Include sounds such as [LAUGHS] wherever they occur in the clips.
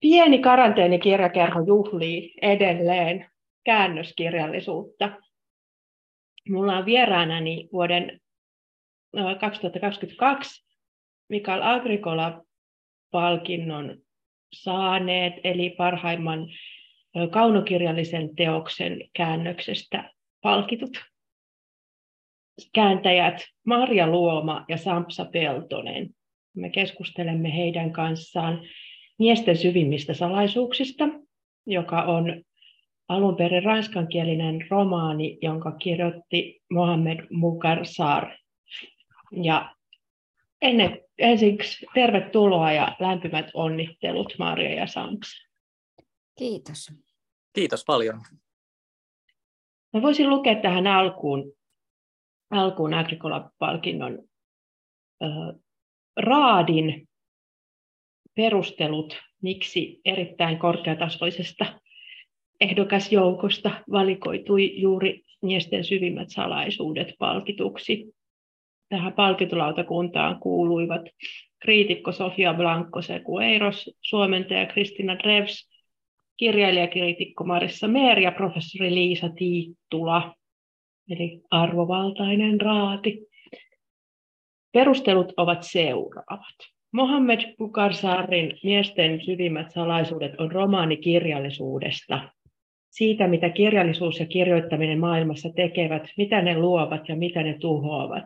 Pieni karanteenikirjakerho juhlii edelleen käännöskirjallisuutta. Mulla on vieraanani vuoden 2022 Mikael Agricola-palkinnon saaneet, eli parhaimman kaunokirjallisen teoksen käännöksestä palkitut kääntäjät Marja Luoma ja Sampsa Peltonen. Me keskustelemme heidän kanssaan miesten syvimmistä salaisuuksista, joka on alun perin ranskankielinen romaani, jonka kirjoitti Mohamed Mukarsar. Ja ennen, ensiksi tervetuloa ja lämpimät onnittelut Maria ja Sams. Kiitos. Kiitos paljon. Mä voisin lukea tähän alkuun, alkuun Agricola-palkinnon äh, raadin perustelut, miksi erittäin korkeatasoisesta ehdokasjoukosta valikoitui juuri miesten syvimmät salaisuudet palkituksi. Tähän palkitulautakuntaan kuuluivat kriitikko Sofia Blanco Secueiros, suomentaja Kristina Drevs, kirjailijakriitikko Marissa Meer ja professori Liisa Tiittula, eli arvovaltainen raati. Perustelut ovat seuraavat. Mohammed Bukarsarin Miesten syvimmät salaisuudet on romaani kirjallisuudesta, siitä, mitä kirjallisuus ja kirjoittaminen maailmassa tekevät, mitä ne luovat ja mitä ne tuhoavat.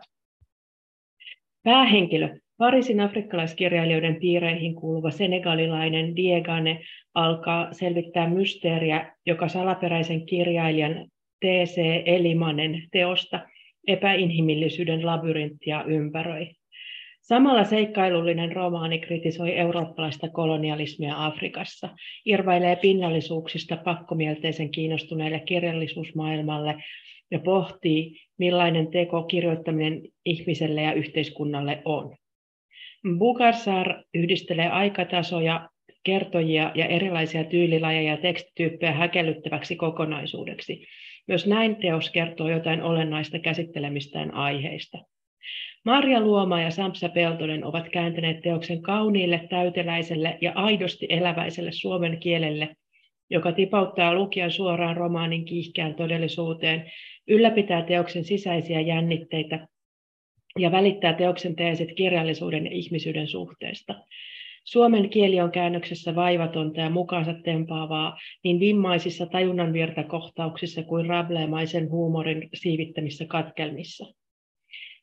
Päähenkilö, Pariisin afrikkalaiskirjailijoiden piireihin kuuluva senegalilainen Diegane alkaa selvittää mysteeriä, joka salaperäisen kirjailijan T.C. Elimanen teosta epäinhimillisyyden labyrinttia ympäröi. Samalla seikkailullinen romaani kritisoi eurooppalaista kolonialismia Afrikassa, irvailee pinnallisuuksista pakkomielteisen kiinnostuneelle kirjallisuusmaailmalle ja pohtii, millainen teko kirjoittaminen ihmiselle ja yhteiskunnalle on. Bukarsar yhdistelee aikatasoja, kertojia ja erilaisia tyylilajeja ja tekstityyppejä häkellyttäväksi kokonaisuudeksi. Myös näin teos kertoo jotain olennaista käsittelemistään aiheista. Marja Luoma ja Sampsa Peltonen ovat kääntäneet teoksen kauniille, täyteläiselle ja aidosti eläväiselle suomen kielelle, joka tipauttaa lukijan suoraan romaanin kiihkeään todellisuuteen, ylläpitää teoksen sisäisiä jännitteitä ja välittää teoksen teesit kirjallisuuden ja ihmisyyden suhteesta. Suomen kieli on käännöksessä vaivatonta ja mukaansa tempaavaa niin vimmaisissa tajunnanvirtakohtauksissa kuin rableemaisen huumorin siivittämissä katkelmissa.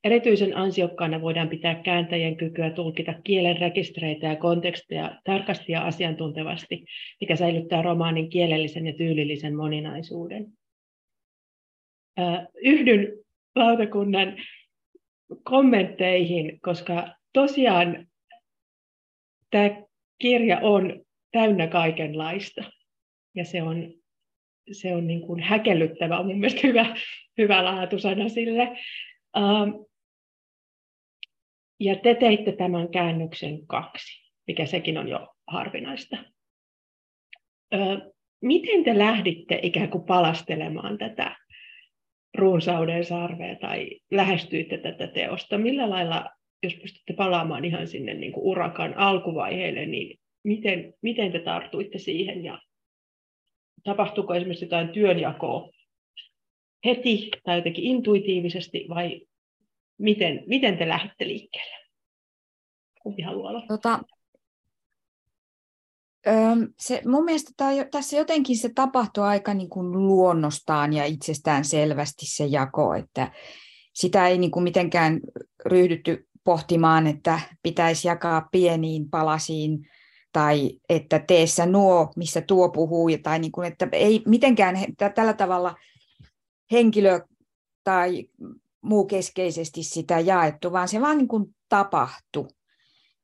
Erityisen ansiokkaana voidaan pitää kääntäjien kykyä tulkita kielen rekistereitä ja konteksteja tarkasti ja asiantuntevasti, mikä säilyttää romaanin kielellisen ja tyylillisen moninaisuuden. Yhdyn lautakunnan kommentteihin, koska tosiaan tämä kirja on täynnä kaikenlaista. Ja se on, se on niin kuin häkellyttävä, on mun mielestä hyvä, hyvä laatusana sille. Ja te teitte tämän käännöksen kaksi, mikä sekin on jo harvinaista. Ö, miten te lähditte ikään kuin palastelemaan tätä runsauden sarvea tai lähestyitte tätä teosta? Millä lailla, jos pystytte palaamaan ihan sinne niin kuin urakan alkuvaiheelle, niin miten, miten te tartuitte siihen ja tapahtuuko esimerkiksi jotain työnjakoa heti tai jotenkin intuitiivisesti vai miten, miten te lähditte liikkeelle? Kumpi haluaa tota, se, mun mielestä tämä, tässä jotenkin se tapahtuu aika niin kuin luonnostaan ja itsestään selvästi se jako, että sitä ei niin kuin mitenkään ryhdytty pohtimaan, että pitäisi jakaa pieniin palasiin tai että teessä nuo, missä tuo puhuu, tai niin kuin, että ei mitenkään tällä tavalla henkilö tai muu keskeisesti sitä jaettu, vaan se vaan niin kuin tapahtui.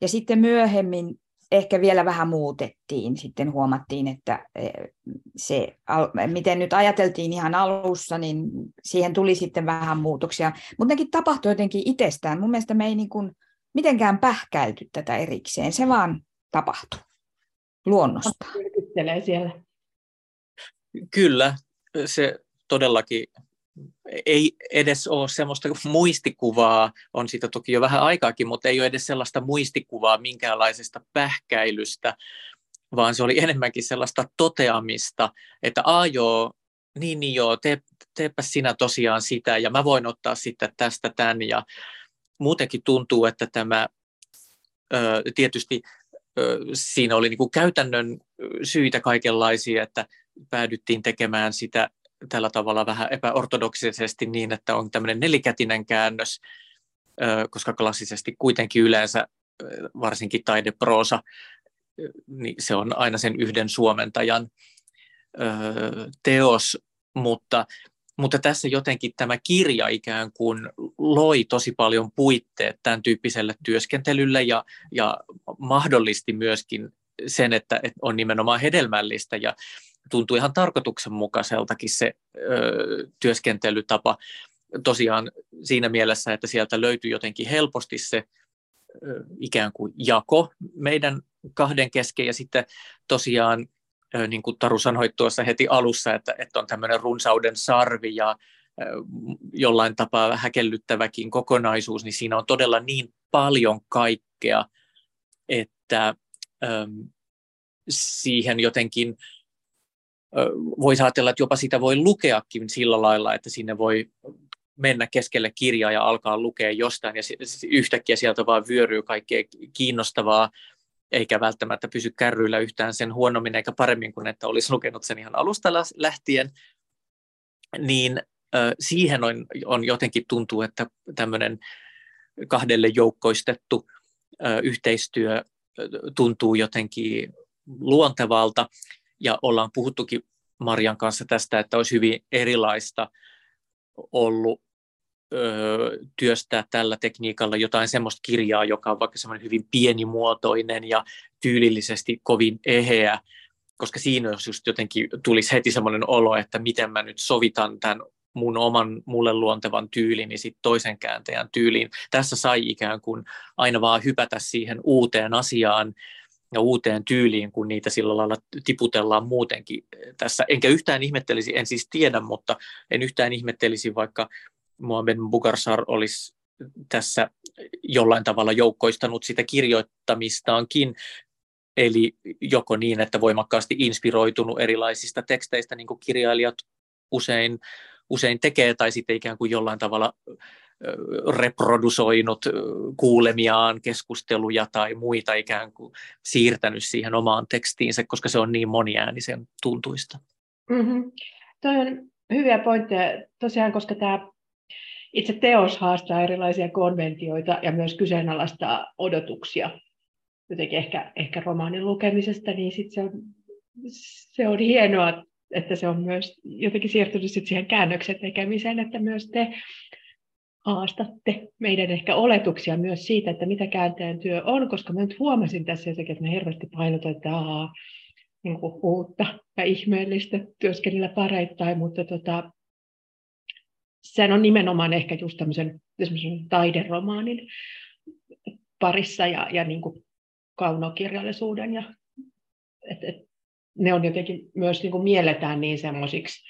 Ja sitten myöhemmin ehkä vielä vähän muutettiin. Sitten huomattiin, että e, se, miten nyt ajateltiin ihan alussa, niin siihen tuli sitten vähän muutoksia. Mutta nekin tapahtui jotenkin itsestään. Mun mielestä me ei niin kuin mitenkään pähkäilty tätä erikseen. Se vaan tapahtui luonnosta. siellä. Kyllä, se todellakin ei edes ole semmoista muistikuvaa, on siitä toki jo vähän aikaakin, mutta ei ole edes sellaista muistikuvaa minkäänlaisesta pähkäilystä, vaan se oli enemmänkin sellaista toteamista, että a joo, niin, niin joo, tee, teepä sinä tosiaan sitä ja mä voin ottaa sitten tästä tämän ja muutenkin tuntuu, että tämä ö, tietysti ö, siinä oli niin kuin käytännön syitä kaikenlaisia, että päädyttiin tekemään sitä tällä tavalla vähän epäortodoksisesti niin, että on tämmöinen nelikätinen käännös, koska klassisesti kuitenkin yleensä varsinkin taideproosa, niin se on aina sen yhden suomentajan teos, mutta, mutta tässä jotenkin tämä kirja ikään kuin loi tosi paljon puitteet tämän tyyppiselle työskentelylle ja, ja mahdollisti myöskin sen, että on nimenomaan hedelmällistä ja tuntui ihan tarkoituksenmukaiseltakin se ö, työskentelytapa. Tosiaan siinä mielessä, että sieltä löytyi jotenkin helposti se ö, ikään kuin jako meidän kahden kesken. Ja sitten tosiaan niin kuin Taru sanoi tuossa heti alussa, että, että on tämmöinen runsauden sarvi ja jollain tapaa häkellyttäväkin kokonaisuus, niin siinä on todella niin paljon kaikkea, että siihen jotenkin voisi ajatella, että jopa sitä voi lukeakin sillä lailla, että sinne voi mennä keskelle kirjaa ja alkaa lukea jostain ja yhtäkkiä sieltä vaan vyöryy kaikkea kiinnostavaa eikä välttämättä pysy kärryillä yhtään sen huonommin eikä paremmin kuin että olisi lukenut sen ihan alusta lähtien, niin siihen on, on jotenkin tuntuu, että tämmöinen kahdelle joukkoistettu yhteistyö tuntuu jotenkin luontevalta ja ollaan puhuttukin Marian kanssa tästä, että olisi hyvin erilaista ollut työstää tällä tekniikalla jotain semmoista kirjaa, joka on vaikka semmoinen hyvin pienimuotoinen ja tyylillisesti kovin eheä, koska siinä jos just jotenkin tulisi heti semmoinen olo, että miten mä nyt sovitan tämän mun oman mulle luontevan tyylin ja sitten toisen kääntäjän tyyliin. Tässä sai ikään kuin aina vaan hypätä siihen uuteen asiaan ja uuteen tyyliin, kun niitä sillä lailla tiputellaan muutenkin tässä. Enkä yhtään ihmettelisi, en siis tiedä, mutta en yhtään ihmettelisi vaikka Mohamed Bugarsar olisi tässä jollain tavalla joukkoistanut sitä kirjoittamistaankin, eli joko niin, että voimakkaasti inspiroitunut erilaisista teksteistä, niin kuin kirjailijat usein, usein tekee, tai sitten ikään kuin jollain tavalla reprodusoinut kuulemiaan keskusteluja tai muita ikään kuin siirtänyt siihen omaan tekstiinsä, koska se on niin moniäänisen tuntuista. Mm-hmm. Toi on hyviä pointteja tosiaan, koska tämä itse teos haastaa erilaisia konventioita ja myös kyseenalaistaa odotuksia. Jotenkin ehkä, ehkä romaanin lukemisesta, niin sit se, on, se on hienoa, että se on myös jotenkin siirtynyt sit siihen käännöksen tekemiseen, että myös te haastatte meidän ehkä oletuksia myös siitä, että mitä kääntäjän työ on, koska mä nyt huomasin tässä jotenkin, että me herkästi painotan, että aa, niin kuin uutta ja ihmeellistä työskennellä pareittain, mutta tota, sehän on nimenomaan ehkä just tämmöisen taideromaanin parissa ja, ja niin kuin kaunokirjallisuuden. Ja, et, et, ne on jotenkin myös niin kuin mielletään niin semmoisiksi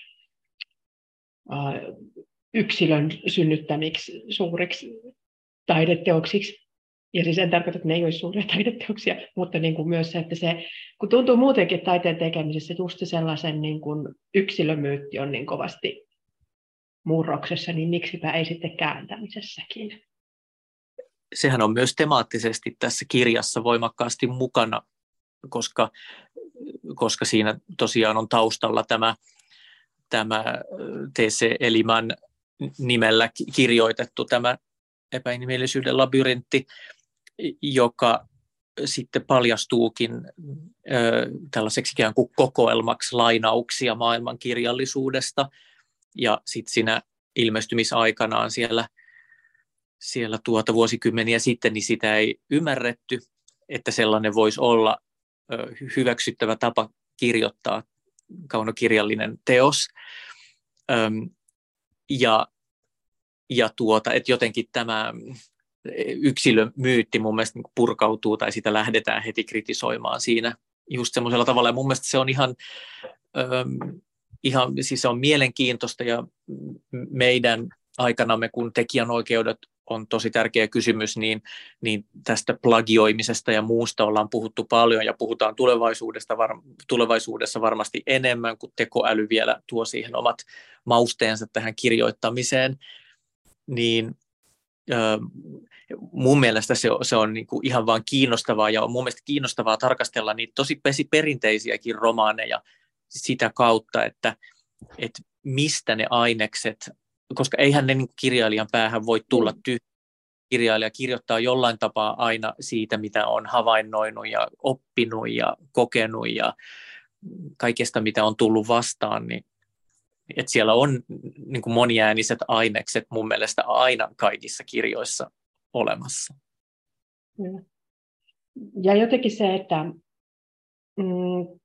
yksilön synnyttämiksi suuriksi taideteoksiksi. Ja siis en tarkoita, että ne ei olisi suuria [LAUGHS] taideteoksia, mutta niin kuin myös se, että se, kun tuntuu muutenkin taiteen tekemisessä, just sellaisen niin kuin yksilömyytti on niin kovasti murroksessa, niin miksipä ei sitten kääntämisessäkin. Sehän on myös temaattisesti tässä kirjassa voimakkaasti mukana, koska, koska siinä tosiaan on taustalla tämä, tämä T.C. Elimän nimellä kirjoitettu tämä epäinhimillisyyden labyrintti, joka sitten paljastuukin ö, tällaiseksi ikään kuin kokoelmaksi lainauksia maailmankirjallisuudesta – ja sitten siinä ilmestymisaikanaan siellä, siellä tuota vuosikymmeniä sitten, niin sitä ei ymmärretty, että sellainen voisi olla hyväksyttävä tapa kirjoittaa kaunokirjallinen teos. Ja, ja tuota, että jotenkin tämä yksilömyytti mun mielestä niin purkautuu tai sitä lähdetään heti kritisoimaan siinä just semmoisella tavalla. Ja mun mielestä se on ihan ihan, siis se on mielenkiintoista ja meidän aikanamme, kun tekijänoikeudet on tosi tärkeä kysymys, niin, niin tästä plagioimisesta ja muusta ollaan puhuttu paljon ja puhutaan tulevaisuudesta var, tulevaisuudessa varmasti enemmän, kun tekoäly vielä tuo siihen omat mausteensa tähän kirjoittamiseen, niin mun mielestä se se on niin kuin ihan vaan kiinnostavaa ja on mun mielestä kiinnostavaa tarkastella niitä tosi perinteisiäkin romaaneja sitä kautta, että, että mistä ne ainekset, koska eihän ne niin kirjailijan päähän voi tulla mm. tyhjä. Kirjailija kirjoittaa jollain tapaa aina siitä, mitä on havainnoinut ja oppinut ja kokenut ja kaikesta, mitä on tullut vastaan, niin että siellä on niin kuin moniääniset ainekset mun mielestä aina kaikissa kirjoissa olemassa. Ja jotenkin se, että mm,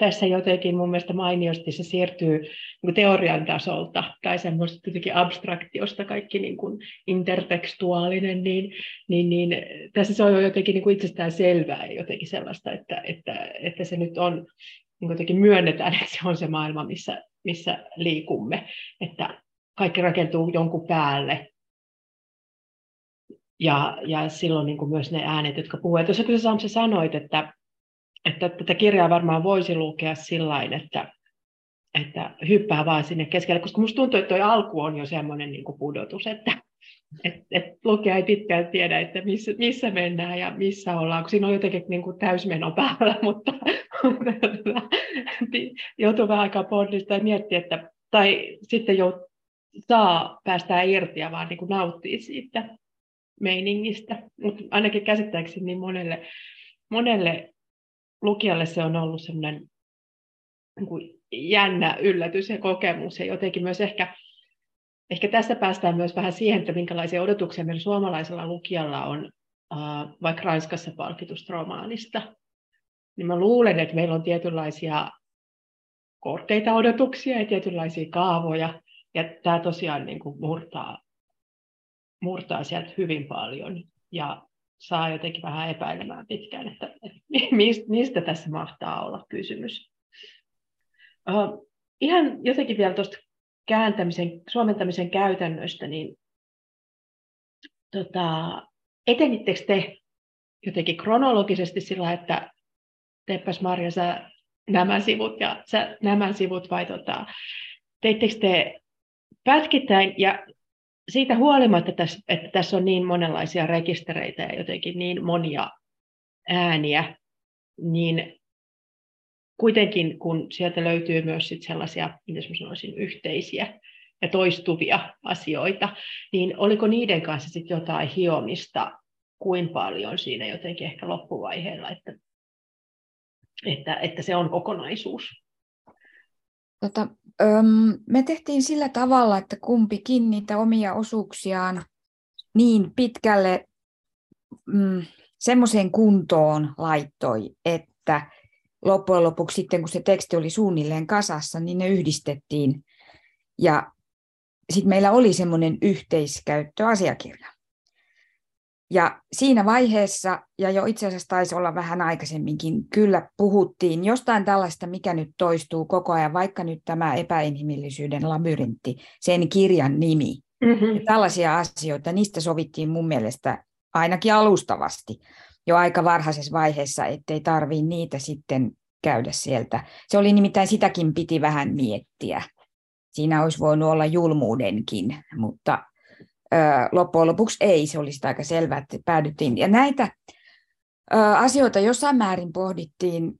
tässä jotenkin mun mielestä mainiosti se siirtyy niin teorian tasolta tai semmoista jotenkin abstraktiosta kaikki niin kuin intertekstuaalinen, niin, niin, niin tässä se on jotenkin niin kuin itsestään selvää jotenkin sellaista, että, että, että se nyt on niin jotenkin myönnetään, että se on se maailma, missä, missä liikumme, että kaikki rakentuu jonkun päälle. Ja, ja silloin niin kuin myös ne äänet, jotka puhuvat. Tuossa kun sä sanoit, että, että tätä kirjaa varmaan voisi lukea sillä että, että hyppää vaan sinne keskelle, koska musta tuntuu, että tuo alku on jo semmoinen niin pudotus, että et, et lukija ei pitkään tiedä, että missä, missä mennään ja missä ollaan, kun siinä on jotenkin niin kuin täysmeno päällä, [LAUGHS] mutta joutuu vähän aikaa pohdista ja miettiä, että, tai sitten jout, saa päästää irti ja vaan niin kuin nauttii siitä meiningistä. Mutta ainakin käsittääkseni niin monelle, monelle lukijalle se on ollut sellainen niin jännä yllätys ja kokemus ja jotenkin myös ehkä Ehkä tässä päästään myös vähän siihen, että minkälaisia odotuksia meillä suomalaisella lukijalla on uh, vaikka Ranskassa palkitusta romaanista. Niin mä luulen, että meillä on tietynlaisia korkeita odotuksia ja tietynlaisia kaavoja, ja tämä tosiaan niin kuin murtaa, murtaa sieltä hyvin paljon ja saa jotenkin vähän epäilemään pitkään, että, että mistä tässä mahtaa olla kysymys. Uh, ihan jotenkin vielä tuosta kääntämisen, suomentamisen käytännöstä, niin tota, etenittekö te jotenkin kronologisesti sillä, että teppäs Marja, sä nämä sivut ja sä nämä sivut, vai tota, teittekö te pätkittäin ja siitä huolimatta, että tässä, että tässä on niin monenlaisia rekistereitä ja jotenkin niin monia ääniä, niin kuitenkin kun sieltä löytyy myös sit sellaisia, miten sanoisin, yhteisiä ja toistuvia asioita, niin oliko niiden kanssa sit jotain hiomista kuin paljon siinä jotenkin ehkä loppuvaiheella, että, että, että se on kokonaisuus? Tota, öm, me tehtiin sillä tavalla, että kumpikin niitä omia osuuksiaan niin pitkälle mm, semmoiseen kuntoon laittoi, että loppujen lopuksi sitten, kun se teksti oli suunnilleen kasassa, niin ne yhdistettiin. Ja sitten meillä oli semmoinen yhteiskäyttöasiakirja. Ja siinä vaiheessa, ja jo itse asiassa taisi olla vähän aikaisemminkin, kyllä puhuttiin jostain tällaista, mikä nyt toistuu koko ajan, vaikka nyt tämä epäinhimillisyyden labyrintti, sen kirjan nimi. Mm-hmm. Ja tällaisia asioita, niistä sovittiin mun mielestä ainakin alustavasti jo aika varhaisessa vaiheessa, ettei tarvii niitä sitten käydä sieltä. Se oli nimittäin sitäkin piti vähän miettiä. Siinä olisi voinut olla julmuudenkin, mutta loppujen lopuksi ei. Se oli sitä aika selvää, että päädyttiin. Ja näitä asioita jossain määrin pohdittiin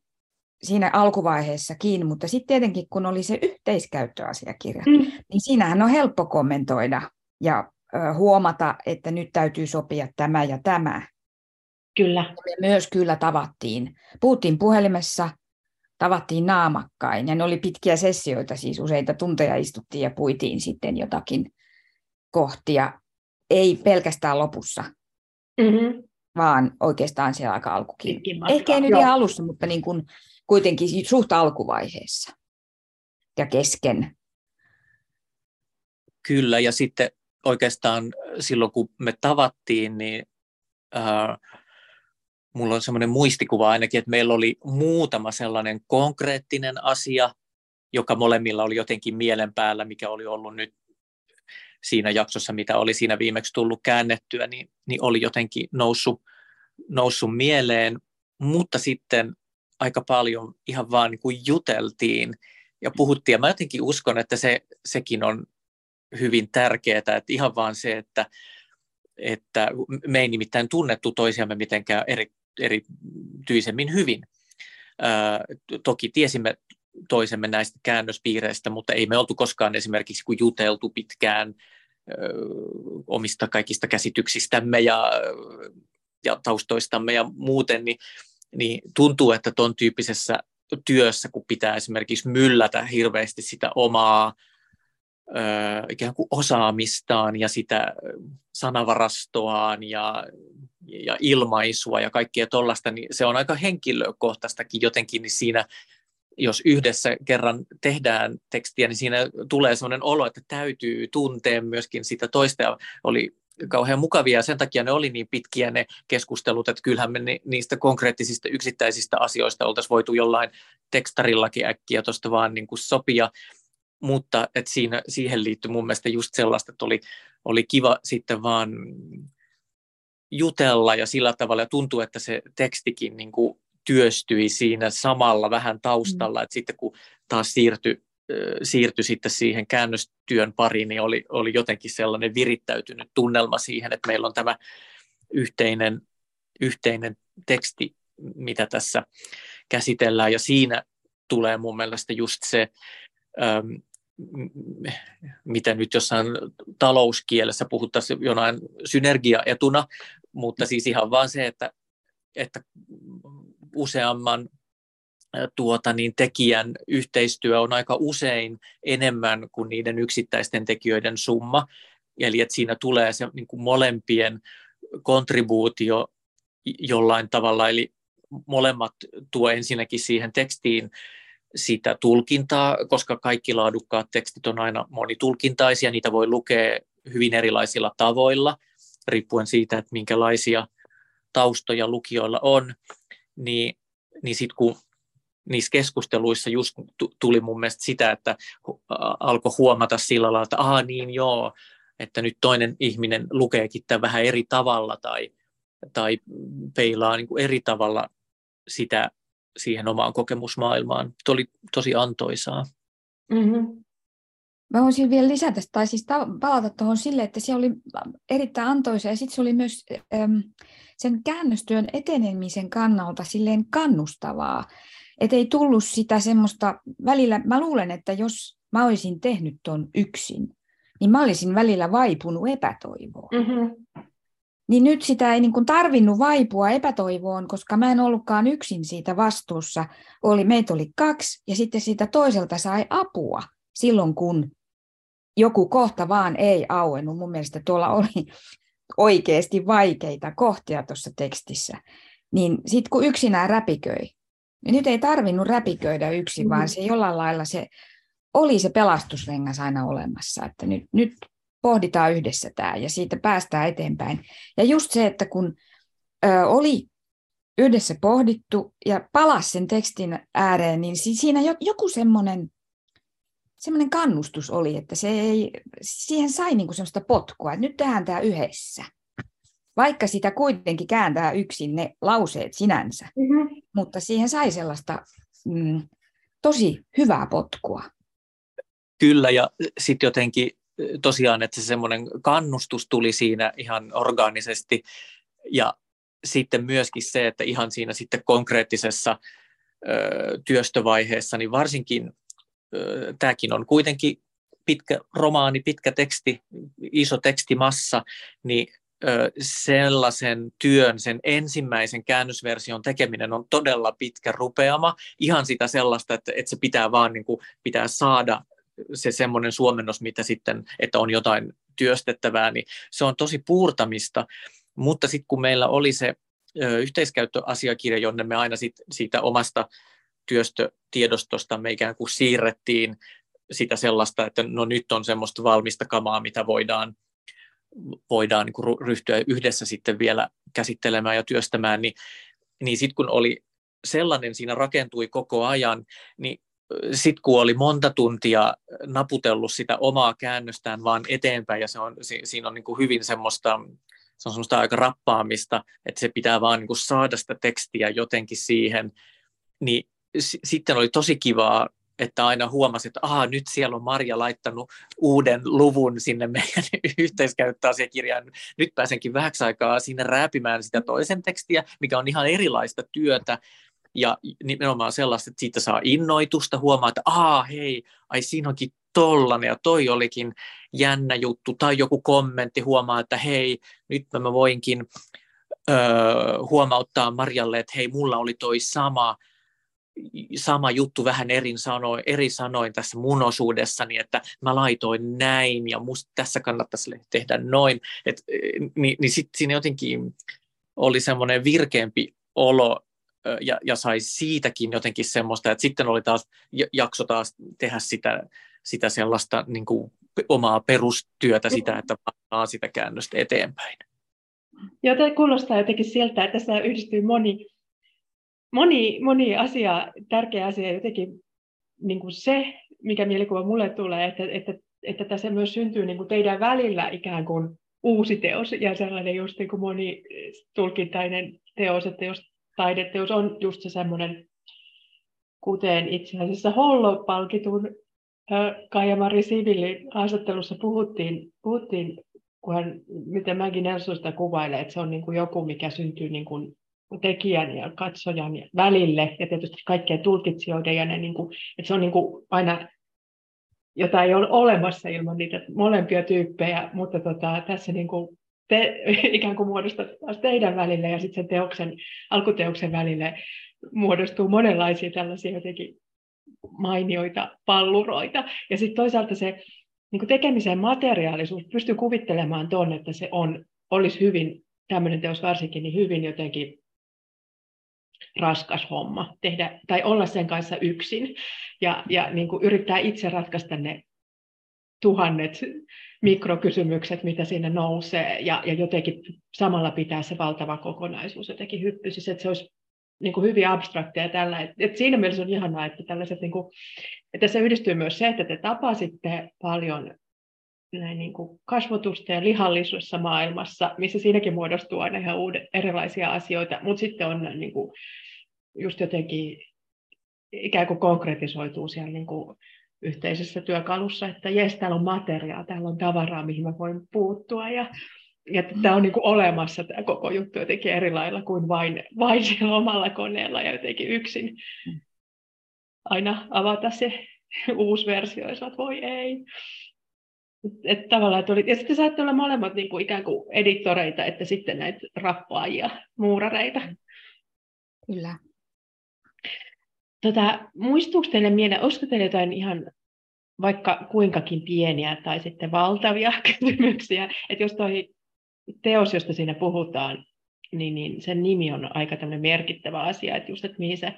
siinä alkuvaiheessakin, mutta sitten tietenkin kun oli se yhteiskäyttöasiakirja, mm. niin siinähän on helppo kommentoida ja huomata, että nyt täytyy sopia tämä ja tämä. Kyllä. Me myös kyllä tavattiin. Puhuttiin puhelimessa, tavattiin naamakkain. Ja ne oli pitkiä sessioita, siis useita tunteja istuttiin ja puitiin sitten jotakin kohtia. Ei pelkästään lopussa, mm-hmm. vaan oikeastaan siellä aika alkukin. Ehkä ei nyt ihan alussa, mutta niin kuin kuitenkin suht alkuvaiheessa ja kesken. Kyllä, ja sitten oikeastaan silloin kun me tavattiin, niin äh, mulla on semmoinen muistikuva ainakin, että meillä oli muutama sellainen konkreettinen asia, joka molemmilla oli jotenkin mielen päällä, mikä oli ollut nyt siinä jaksossa, mitä oli siinä viimeksi tullut käännettyä, niin, niin oli jotenkin noussut, noussut mieleen, mutta sitten aika paljon ihan vaan niin kuin juteltiin ja puhuttiin. Ja mä jotenkin uskon, että se, sekin on hyvin tärkeää, että ihan vaan se, että, että me ei nimittäin tunnettu toisiamme mitenkään eri, erityisemmin hyvin. Ää, toki tiesimme toisemme näistä käännöspiireistä, mutta ei me oltu koskaan esimerkiksi kun juteltu pitkään ö, omista kaikista käsityksistämme ja, ja taustoistamme ja muuten, niin, niin tuntuu, että tuon tyyppisessä työssä, kun pitää esimerkiksi myllätä hirveästi sitä omaa ö, ikään kuin osaamistaan ja sitä sanavarastoaan ja, ja ilmaisua ja kaikkea tuollaista, niin se on aika henkilökohtaistakin jotenkin niin siinä jos yhdessä kerran tehdään tekstiä, niin siinä tulee sellainen olo, että täytyy tuntea myöskin sitä toista. Ja oli kauhean mukavia ja sen takia ne oli niin pitkiä ne keskustelut, että kyllähän me niistä konkreettisista yksittäisistä asioista oltaisiin voitu jollain tekstarillakin äkkiä tuosta vaan niin kuin sopia, mutta että siinä, siihen liittyy mun mielestä just sellaista, että oli, oli kiva sitten vaan jutella ja sillä tavalla ja tuntuu, että se tekstikin niin kuin työstyi siinä samalla vähän taustalla, mm. että sitten kun taas siirtyi siirtyi sitten siihen käännöstyön pariin, niin oli, oli jotenkin sellainen virittäytynyt tunnelma siihen, että meillä on tämä yhteinen, yhteinen teksti, mitä tässä käsitellään, ja siinä tulee mun mielestä just se, ähm, mitä nyt jossain talouskielessä puhuttaisiin jonain synergiaetuna, mutta siis ihan vaan se, että, että useamman tuota, niin tekijän yhteistyö on aika usein enemmän kuin niiden yksittäisten tekijöiden summa. Eli että siinä tulee se niin kuin molempien kontribuutio jollain tavalla, eli molemmat tuo ensinnäkin siihen tekstiin sitä tulkintaa, koska kaikki laadukkaat tekstit on aina monitulkintaisia, niitä voi lukea hyvin erilaisilla tavoilla, riippuen siitä, että minkälaisia taustoja lukijoilla on niin, niin sitten kun niissä keskusteluissa just tuli mun mielestä sitä, että alkoi huomata sillä lailla, että aha niin joo, että nyt toinen ihminen lukeekin tämän vähän eri tavalla tai, tai peilaa niin kuin eri tavalla sitä siihen omaan kokemusmaailmaan. Se oli tosi antoisaa. Mm-hmm. Mä voisin vielä lisätä, tai siis palata tuohon sille, että se oli erittäin antoisa ja sitten se oli myös äm, sen käännöstyön etenemisen kannalta silleen kannustavaa. Että ei tullut sitä semmoista, välillä mä luulen, että jos mä olisin tehnyt ton yksin, niin mä olisin välillä vaipunut epätoivoon. Mm-hmm. Niin nyt sitä ei niin kuin tarvinnut vaipua epätoivoon, koska mä en ollutkaan yksin siitä vastuussa. Oli, meitä oli kaksi ja sitten siitä toiselta sai apua silloin, kun joku kohta vaan ei auennut. Mun mielestä tuolla oli [LAUGHS] oikeasti vaikeita kohtia tuossa tekstissä. Niin sitten kun yksinään räpiköi, niin nyt ei tarvinnut räpiköidä yksin, vaan se jollain lailla se oli se pelastusrengas aina olemassa, että nyt, nyt pohditaan yhdessä tämä ja siitä päästään eteenpäin. Ja just se, että kun ö, oli yhdessä pohdittu ja palasi sen tekstin ääreen, niin siinä joku semmoinen semmoinen kannustus oli, että se ei, siihen sai niin kuin semmoista potkua, että nyt tehdään tämä yhdessä. Vaikka sitä kuitenkin kääntää yksin ne lauseet sinänsä, mm-hmm. mutta siihen sai sellaista mm, tosi hyvää potkua. Kyllä, ja sitten jotenkin tosiaan, että se semmoinen kannustus tuli siinä ihan orgaanisesti, ja sitten myöskin se, että ihan siinä sitten konkreettisessa ö, työstövaiheessa, niin varsinkin tämäkin on kuitenkin pitkä romaani, pitkä teksti, iso tekstimassa, niin sellaisen työn, sen ensimmäisen käännösversion tekeminen on todella pitkä rupeama. Ihan sitä sellaista, että, että se pitää vaan niin kuin, pitää saada se semmoinen suomennos, mitä sitten, että on jotain työstettävää, niin se on tosi puurtamista. Mutta sitten kun meillä oli se yhteiskäyttöasiakirja, jonne me aina sit, siitä omasta työstötiedostosta me ikään kuin siirrettiin sitä sellaista, että no nyt on semmoista valmista kamaa, mitä voidaan, voidaan niin ryhtyä yhdessä sitten vielä käsittelemään ja työstämään, niin, niin sitten kun oli sellainen siinä rakentui koko ajan, niin sitten kun oli monta tuntia naputellut sitä omaa käännöstään vaan eteenpäin, ja se on, siinä on niin kuin hyvin semmoista, se on semmoista aika rappaamista, että se pitää vaan niin kuin saada sitä tekstiä jotenkin siihen, niin s- sitten oli tosi kivaa että aina huomasi, että Aha, nyt siellä on Marja laittanut uuden luvun sinne meidän [LAUGHS] yhteiskäyttöasiakirjaan. Nyt pääsenkin vähäksi aikaa sinne rääpimään sitä toisen tekstiä, mikä on ihan erilaista työtä. Ja nimenomaan sellaista, että siitä saa innoitusta, huomaa, että Aa, hei, ai siinä onkin tollanen ja toi olikin jännä juttu. Tai joku kommentti huomaa, että hei, nyt mä voinkin öö, huomauttaa Marjalle, että hei, mulla oli toi sama sama juttu vähän eri sanoin, eri sanoin tässä mun osuudessani, että mä laitoin näin ja musta tässä kannattaisi tehdä noin. Et, niin niin sitten siinä jotenkin oli semmoinen virkeämpi olo ja, ja sai siitäkin jotenkin semmoista, että sitten oli taas jakso taas tehdä sitä, sitä sellaista niin kuin omaa perustyötä sitä, että pannaan sitä käännöstä eteenpäin. Joo, tämä kuulostaa jotenkin siltä, että tässä yhdistyy moni moni, moni asia, tärkeä asia jotenkin niin kuin se, mikä mielikuva mulle tulee, että, että, että tässä myös syntyy niin kuin teidän välillä ikään kuin uusi teos ja sellainen just niin kuin moni tulkintainen teos, että jos taideteos on just se semmoinen, kuten itse asiassa Hollo-palkitun Kaija-Mari Sivillin haastattelussa puhuttiin, puhuttiin kun hän, miten Maggie Nelson sitä kuvailee, että se on niin kuin joku, mikä syntyy niin kuin tekijän ja katsojan välille ja tietysti kaikkien tulkitsijoiden ja ne, niin kuin, että se on niin kuin aina jota ei ole olemassa ilman niitä molempia tyyppejä, mutta tota, tässä niin kuin te, [LAUGHS] ikään kuin muodostaa taas teidän välille ja sitten sen teoksen, alkuteoksen välille muodostuu monenlaisia tällaisia jotenkin mainioita palluroita. Ja sitten toisaalta se niin kuin tekemisen materiaalisuus pystyy kuvittelemaan tuon, että se on, olisi hyvin, tämmöinen teos varsinkin, niin hyvin jotenkin raskas homma tehdä, tai olla sen kanssa yksin ja, ja niin kuin yrittää itse ratkaista ne tuhannet mikrokysymykset, mitä siinä nousee, ja, ja jotenkin samalla pitää se valtava kokonaisuus jotenkin hyppysissä, että se olisi niin kuin hyvin abstraktia tällä. Et, et siinä mielessä on ihanaa, että tällaiset, niin kuin, että tässä yhdistyy myös se, että te tapasitte paljon niin kuin kasvotusta ja lihallisuudessa maailmassa, missä siinäkin muodostuu aina ihan uudet, erilaisia asioita, mutta sitten on niin kuin, just jotenkin ikään kuin konkretisoituu siellä niin kuin yhteisessä työkalussa, että jes, täällä on materiaa, täällä on tavaraa, mihin mä voin puuttua ja, ja tämä on niin kuin olemassa tämä koko juttu jotenkin eri lailla kuin vain, vain siellä omalla koneella ja jotenkin yksin aina avata se [LAUGHS] uusi versio, ja voi ei. Että tavallaan, että oli, ja sitten saatte olla molemmat niin kuin ikään kuin editoreita, että sitten näitä rappaajia, muurareita. Kyllä. Tota, muistuuko teille mieleen, olisiko teille jotain ihan vaikka kuinkakin pieniä tai sitten valtavia [LAUGHS] kysymyksiä, että jos toi teos, josta siinä puhutaan, niin, niin sen nimi on aika merkittävä asia, että just, että mihin se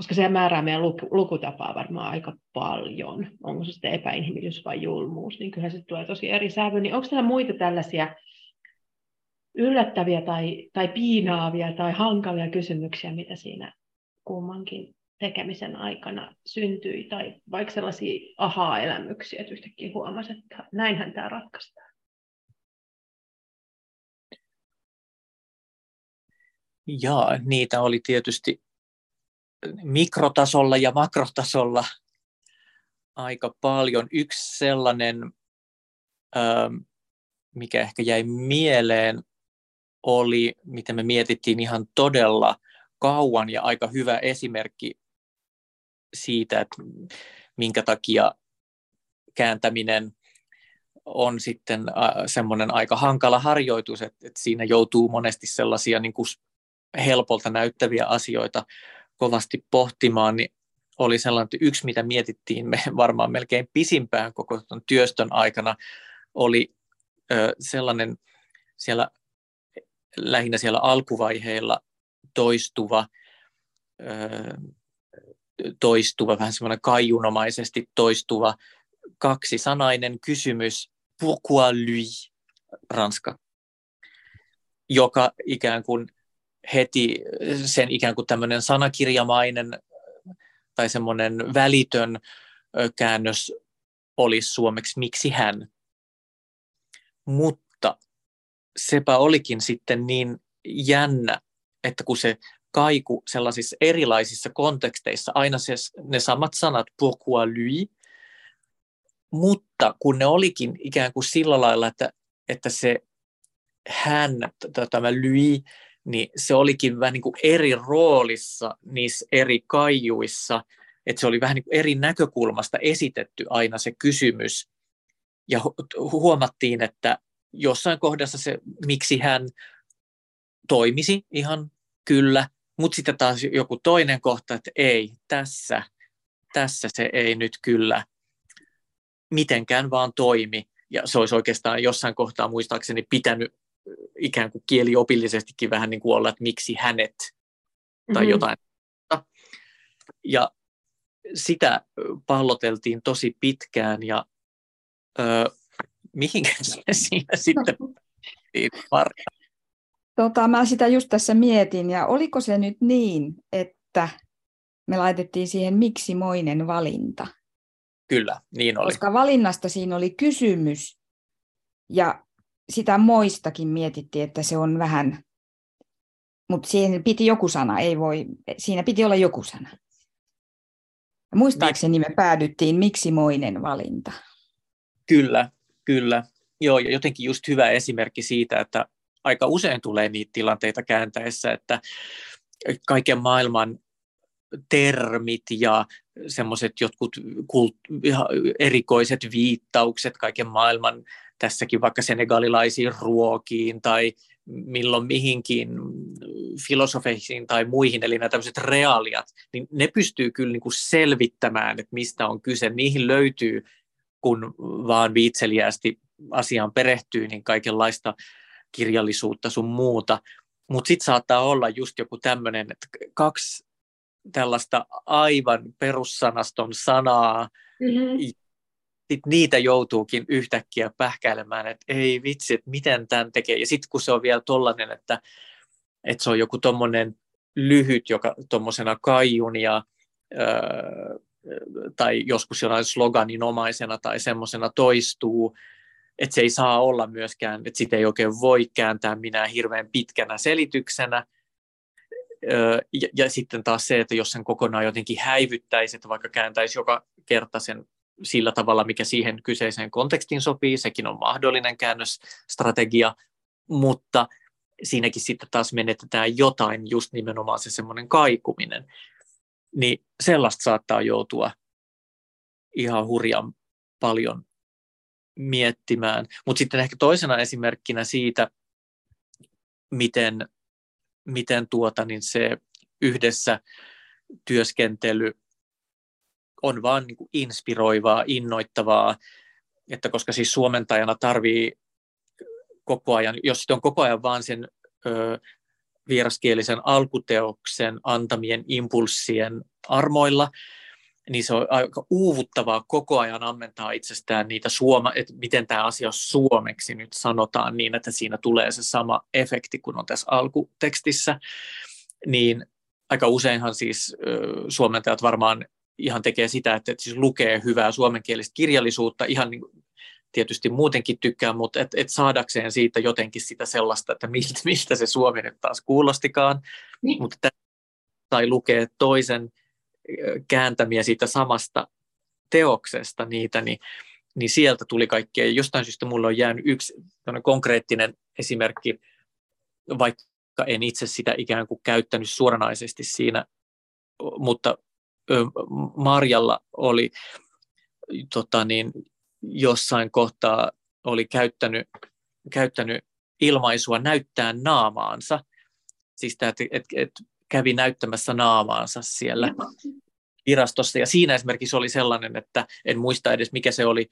koska se määrää meidän lukutapaa varmaan aika paljon. Onko se sitten epäinhimillisyys vai julmuus, niin kyllä se tulee tosi eri sävy. Niin onko teillä muita tällaisia yllättäviä tai, tai piinaavia tai hankalia kysymyksiä, mitä siinä kummankin tekemisen aikana syntyi, tai vaikka sellaisia aha-elämyksiä, että yhtäkkiä huomasi, että näinhän tämä ratkaistaan? Jaa, niitä oli tietysti mikrotasolla ja makrotasolla aika paljon. Yksi sellainen, ähm, mikä ehkä jäi mieleen, oli, miten me mietittiin ihan todella kauan ja aika hyvä esimerkki siitä, että minkä takia kääntäminen on sitten äh, semmoinen aika hankala harjoitus, että, että siinä joutuu monesti sellaisia niin kuin helpolta näyttäviä asioita kovasti pohtimaan, niin oli sellainen, että yksi, mitä mietittiin me [LAUGHS] varmaan melkein pisimpään koko tuon työstön aikana, oli ö, sellainen siellä lähinnä siellä alkuvaiheilla toistuva, ö, toistuva, vähän semmoinen kaiunomaisesti toistuva kaksisanainen kysymys, pourquoi lui, ranska, joka ikään kuin heti sen ikään kuin tämmöinen sanakirjamainen tai semmoinen välitön käännös olisi suomeksi miksi hän. Mutta sepä olikin sitten niin jännä, että kun se kaiku sellaisissa erilaisissa konteksteissa, aina se, ne samat sanat, pourquoi lui, mutta kun ne olikin ikään kuin sillä lailla, että, että se hän, tämä lui, niin se olikin vähän niin kuin eri roolissa niissä eri kaijuissa, että se oli vähän niin kuin eri näkökulmasta esitetty aina se kysymys. Ja huomattiin, että jossain kohdassa se, miksi hän toimisi ihan kyllä, mutta sitten taas joku toinen kohta, että ei, tässä, tässä se ei nyt kyllä mitenkään vaan toimi. Ja se olisi oikeastaan jossain kohtaa muistaakseni pitänyt ikään kuin kieliopillisestikin vähän niin kuin olla, että miksi hänet tai mm-hmm. jotain. Ja sitä palloteltiin tosi pitkään ja ö, mihinkä [LAUGHS] siinä sitten Marja? Tota, mä sitä just tässä mietin, ja oliko se nyt niin, että me laitettiin siihen miksi moinen valinta? Kyllä, niin oli. Koska valinnasta siinä oli kysymys, ja sitä moistakin mietittiin, että se on vähän, mutta siihen piti joku sana, ei voi, siinä piti olla joku sana. Muistaakseni me päädyttiin miksi moinen valinta. Kyllä, kyllä. Joo, ja jotenkin just hyvä esimerkki siitä, että aika usein tulee niitä tilanteita kääntäessä, että kaiken maailman termit ja semmoiset jotkut kult- erikoiset viittaukset kaiken maailman tässäkin vaikka senegalilaisiin ruokiin tai milloin mihinkin filosofeisiin tai muihin, eli nämä tämmöiset reaaliat, niin ne pystyy kyllä niin kuin selvittämään, että mistä on kyse. Niihin löytyy, kun vaan viitseliästi asiaan perehtyy, niin kaikenlaista kirjallisuutta sun muuta. Mutta sitten saattaa olla just joku tämmöinen, että kaksi tällaista aivan perussanaston sanaa, mm-hmm. Sit niitä joutuukin yhtäkkiä pähkäilemään, että ei vitsi, että miten tämän tekee. Ja sitten kun se on vielä tollainen, että, että se on joku tommonen lyhyt, joka tuommoisena kaijun ja öö, tai joskus jonain sloganinomaisena tai semmoisena toistuu, että se ei saa olla myöskään, että sitä ei oikein voi kääntää minä hirveän pitkänä selityksenä. Ja, ja sitten taas se, että jos sen kokonaan jotenkin häivyttäisi, että vaikka kääntäisi joka kerta sen sillä tavalla, mikä siihen kyseiseen kontekstiin sopii, sekin on mahdollinen käännösstrategia, mutta siinäkin sitten taas menetetään jotain, just nimenomaan se semmoinen kaikuminen. Niin sellaista saattaa joutua ihan hurjan paljon miettimään. Mutta sitten ehkä toisena esimerkkinä siitä, miten, miten tuota, niin se yhdessä työskentely on vaan niin kuin inspiroivaa, innoittavaa, että koska siis suomentajana tarvii koko ajan, jos on koko ajan vaan sen ö, vieraskielisen alkuteoksen antamien impulssien armoilla, niin se on aika uuvuttavaa koko ajan ammentaa itsestään niitä suoma, että miten tämä asia suomeksi nyt sanotaan niin, että siinä tulee se sama efekti kuin on tässä alkutekstissä, niin aika useinhan siis suomentajat varmaan ihan tekee sitä, että, että siis lukee hyvää suomenkielistä kirjallisuutta, ihan niin tietysti muutenkin tykkää, mutta et, et saadakseen siitä jotenkin sitä sellaista, että miltä, [LAUGHS] miltä se suomi nyt taas kuulostikaan, niin. mutta tai lukee toisen kääntämiä siitä samasta teoksesta niitä, niin, niin sieltä tuli kaikkea. Jostain syystä mulla on jäänyt yksi konkreettinen esimerkki, vaikka en itse sitä ikään kuin käyttänyt suoranaisesti siinä, mutta Marjalla oli tota niin, jossain kohtaa oli käyttänyt, käyttänyt ilmaisua näyttää naamaansa. Siis tämä, että et, et kävi näyttämässä naamaansa siellä virastossa. Ja siinä esimerkiksi oli sellainen, että en muista edes mikä se oli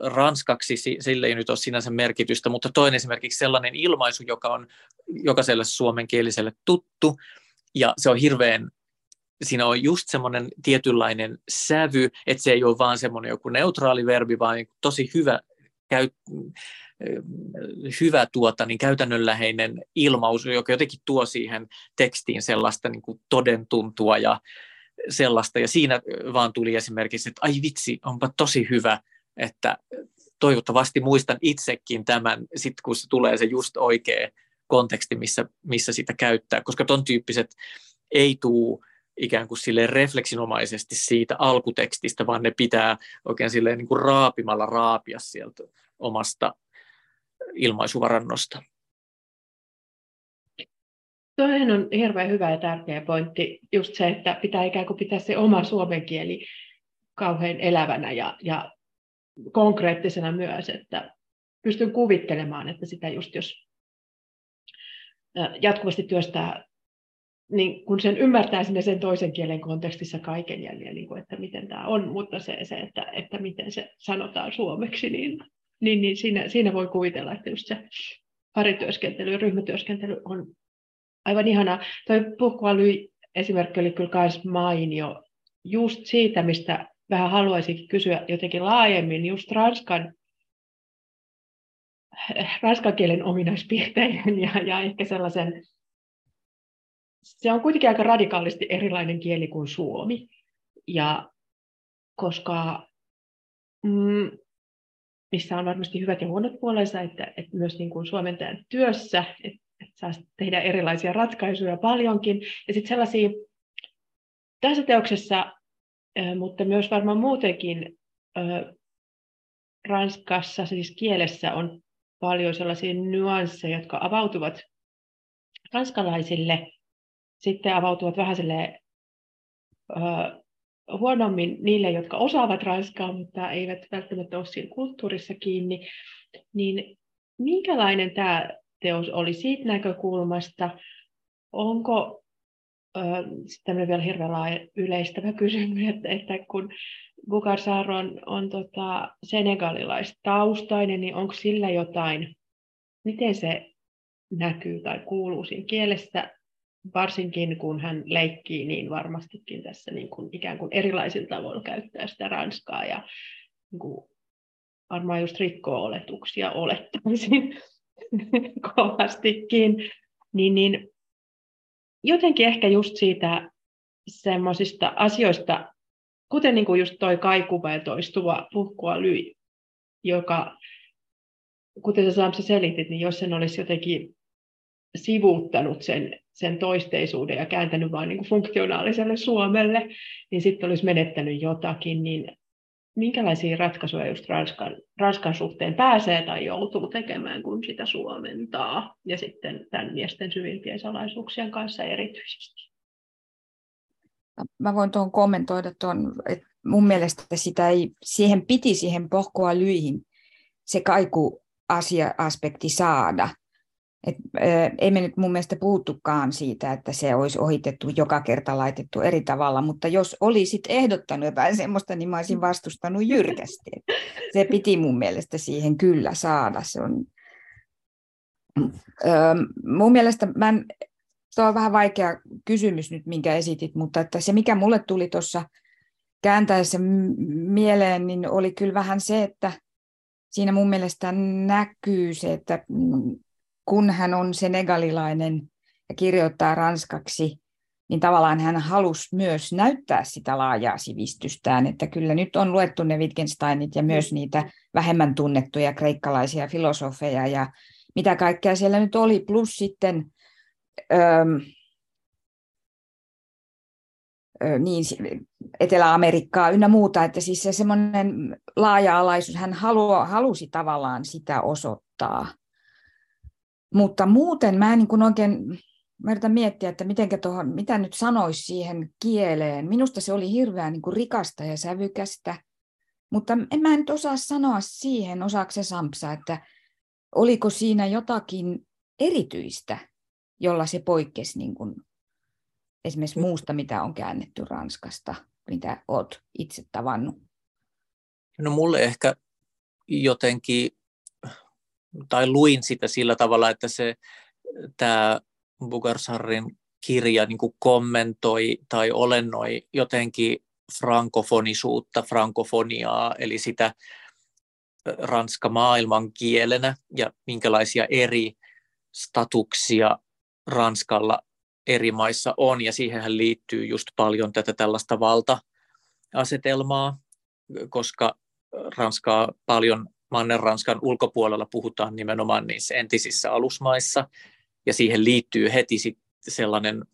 ranskaksi, sille ei nyt ole sinänsä merkitystä, mutta toinen esimerkiksi sellainen ilmaisu, joka on jokaiselle suomenkieliselle tuttu, ja se on hirveän siinä on just semmoinen tietynlainen sävy, että se ei ole vaan semmoinen joku neutraali verbi, vaan tosi hyvä, käy, hyvä tuota, niin käytännönläheinen ilmaus, joka jotenkin tuo siihen tekstiin sellaista niin kuin todentuntua ja sellaista. Ja siinä vaan tuli esimerkiksi, että ai vitsi, onpa tosi hyvä, että toivottavasti muistan itsekin tämän, sit kun se tulee se just oikea konteksti, missä, missä sitä käyttää, koska ton tyyppiset ei tuu ikään kuin sille refleksinomaisesti siitä alkutekstistä, vaan ne pitää oikein silleen niin kuin raapimalla raapia sieltä omasta ilmaisuvarannosta. Toinen on hirveän hyvä ja tärkeä pointti, just se, että pitää ikään kuin pitää se oma suomen kieli kauhean elävänä ja, ja konkreettisena myös, että pystyn kuvittelemaan, että sitä just jos jatkuvasti työstää, niin kun sen ymmärtää sinne sen toisen kielen kontekstissa kaiken jälleen, niin että miten tämä on, mutta se, se että, että miten se sanotaan suomeksi, niin, niin, niin siinä, siinä voi kuvitella, että just se parityöskentely ja ryhmätyöskentely on aivan ihana. Tuo Puhkualy esimerkki oli kyllä myös mainio just siitä, mistä vähän haluaisinkin kysyä jotenkin laajemmin, just Ranskan, ranskan kielen ominaispiirteiden ja, ja ehkä sellaisen, se on kuitenkin aika radikaalisti erilainen kieli kuin suomi. Ja koska mm, missä on varmasti hyvät ja huonot puolensa, että, että myös niin kuin suomentajan työssä, että, että saa tehdä erilaisia ratkaisuja paljonkin. Ja sitten sellaisia, tässä teoksessa mutta myös varmaan muutenkin Ranskassa, siis kielessä on paljon sellaisia nyansseja, jotka avautuvat ranskalaisille, sitten avautuvat vähän sille, huonommin niille, jotka osaavat ranskaa, mutta eivät välttämättä ole siinä kulttuurissa kiinni, niin minkälainen tämä teos oli siitä näkökulmasta? Onko sitten vielä hirveän laaja yleistävä kysymys, että, että kun Bukar on, on tota senegalilaistaustainen, niin onko sillä jotain, miten se näkyy tai kuuluu siinä kielessä, varsinkin kun hän leikkii, niin varmastikin tässä niin kuin ikään kuin erilaisilla tavoilla käyttää sitä ranskaa ja niin kuin varmaan just rikkoo oletuksia olettaisin [LAUGHS] kovastikin, niin, niin jotenkin ehkä just siitä semmoisista asioista, kuten niin kuin just toi kaikuva ja toistuva puhkua lyi, joka, kuten sä Samsa selitit, niin jos sen olisi jotenkin sivuuttanut sen, sen toisteisuuden ja kääntänyt vain niin funktionaaliselle Suomelle, niin sitten olisi menettänyt jotakin, niin minkälaisia ratkaisuja just Ranskan, Ranskan suhteen pääsee tai joutuu tekemään, kun sitä suomentaa, ja sitten tämän miesten syvimpien salaisuuksien kanssa erityisesti. Mä voin tuon kommentoida tuon, että mun mielestä sitä ei, siihen piti siihen pohkoa lyihin se kaiku asia, aspekti saada. Et, ää, ei me nyt mun mielestä puhuttukaan siitä, että se olisi ohitettu joka kerta laitettu eri tavalla, mutta jos olisit ehdottanut jotain semmoista, niin mä olisin vastustanut jyrkästi. Et se piti mun mielestä siihen kyllä saada. Se on, ää, mun mielestä mä en, Tuo on vähän vaikea kysymys nyt, minkä esitit, mutta että se mikä mulle tuli tuossa kääntäessä mieleen, niin oli kyllä vähän se, että siinä mun mielestä näkyy se, että kun hän on senegalilainen ja kirjoittaa ranskaksi, niin tavallaan hän halusi myös näyttää sitä laajaa sivistystään, että kyllä nyt on luettu ne Wittgensteinit ja myös niitä vähemmän tunnettuja kreikkalaisia filosofeja ja mitä kaikkea siellä nyt oli, plus sitten öö, niin, Etelä-Amerikkaa ynnä muuta, että siis se semmoinen laaja-alaisuus, hän halua, halusi tavallaan sitä osoittaa. Mutta muuten mä en niin kuin oikein, mä yritän miettiä, että mitenkä tohon, mitä nyt sanoisi siihen kieleen. Minusta se oli hirveän niin kuin rikasta ja sävykästä, mutta en mä nyt osaa sanoa siihen, osaako se Sampsa, että oliko siinä jotakin erityistä, jolla se poikkesi niin kuin esimerkiksi muusta, mitä on käännetty Ranskasta, mitä olet itse tavannut? No mulle ehkä jotenkin tai luin sitä sillä tavalla, että se tämä Bugarsarrin kirja niin kuin kommentoi tai olennoi jotenkin frankofonisuutta, frankofoniaa, eli sitä ranska maailman kielenä ja minkälaisia eri statuksia Ranskalla eri maissa on, ja siihen liittyy just paljon tätä tällaista valta-asetelmaa, koska Ranskaa paljon Manner-Ranskan ulkopuolella puhutaan nimenomaan niissä entisissä alusmaissa, ja siihen liittyy heti sitten sellainen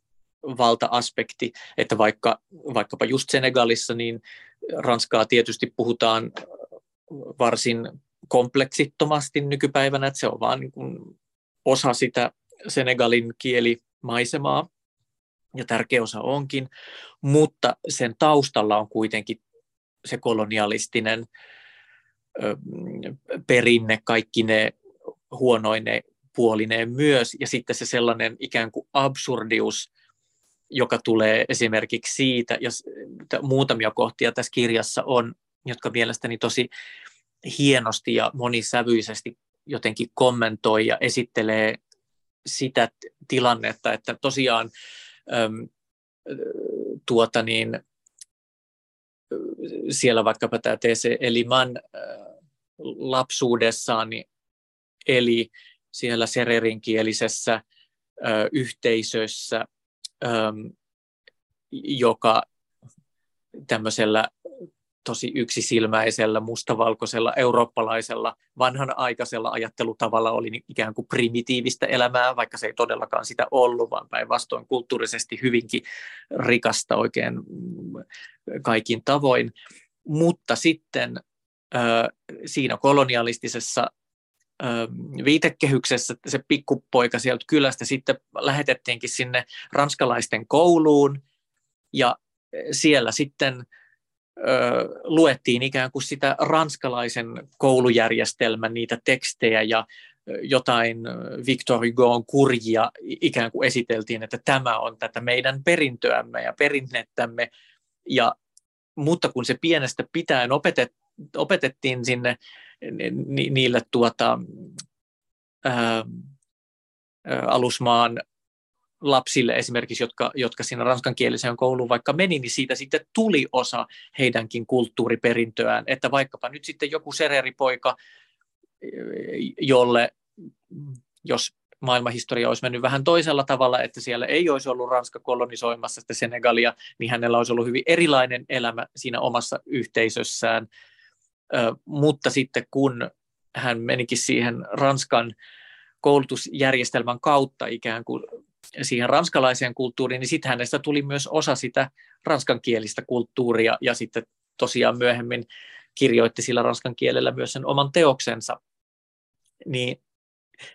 valta-aspekti, että vaikka, vaikkapa just Senegalissa, niin Ranskaa tietysti puhutaan varsin kompleksittomasti nykypäivänä, että se on vaan niin osa sitä Senegalin kielimaisemaa, ja tärkeä osa onkin, mutta sen taustalla on kuitenkin se kolonialistinen perinne, kaikki ne huonoine puolineen myös, ja sitten se sellainen ikään kuin absurdius, joka tulee esimerkiksi siitä, ja muutamia kohtia tässä kirjassa on, jotka mielestäni tosi hienosti ja monisävyisesti jotenkin kommentoi ja esittelee sitä tilannetta, että tosiaan äm, tuota niin, siellä vaikkapa tämä TC Eliman lapsuudessaan niin eli siellä sererinkielisessä äh, yhteisössä, ähm, joka tämmöisellä tosi yksisilmäisellä, mustavalkoisella, eurooppalaisella, vanhanaikaisella ajattelutavalla oli niin ikään kuin primitiivistä elämää, vaikka se ei todellakaan sitä ollut, vaan päinvastoin kulttuurisesti hyvinkin rikasta oikein kaikin tavoin. Mutta sitten siinä kolonialistisessa viitekehyksessä se pikkupoika sieltä kylästä sitten lähetettiinkin sinne ranskalaisten kouluun ja siellä sitten luettiin ikään kuin sitä ranskalaisen koulujärjestelmän niitä tekstejä ja jotain Victor Hugo'n kurjia ikään kuin esiteltiin, että tämä on tätä meidän perintöämme ja perinnettämme. Ja, mutta kun se pienestä pitäen opetet, opetettiin sinne ni, niille tuota, ää, alusmaan lapsille esimerkiksi, jotka, jotka siinä ranskankieliseen kouluun vaikka meni, niin siitä sitten tuli osa heidänkin kulttuuriperintöään, että vaikkapa nyt sitten joku sereripoika, jolle, jos maailmanhistoria olisi mennyt vähän toisella tavalla, että siellä ei olisi ollut Ranska kolonisoimassa sitä Senegalia, niin hänellä olisi ollut hyvin erilainen elämä siinä omassa yhteisössään. Mutta sitten kun hän menikin siihen Ranskan koulutusjärjestelmän kautta ikään kuin siihen ranskalaiseen kulttuuriin, niin sitten hänestä tuli myös osa sitä ranskankielistä kulttuuria ja sitten tosiaan myöhemmin kirjoitti sillä ranskan kielellä myös sen oman teoksensa. Niin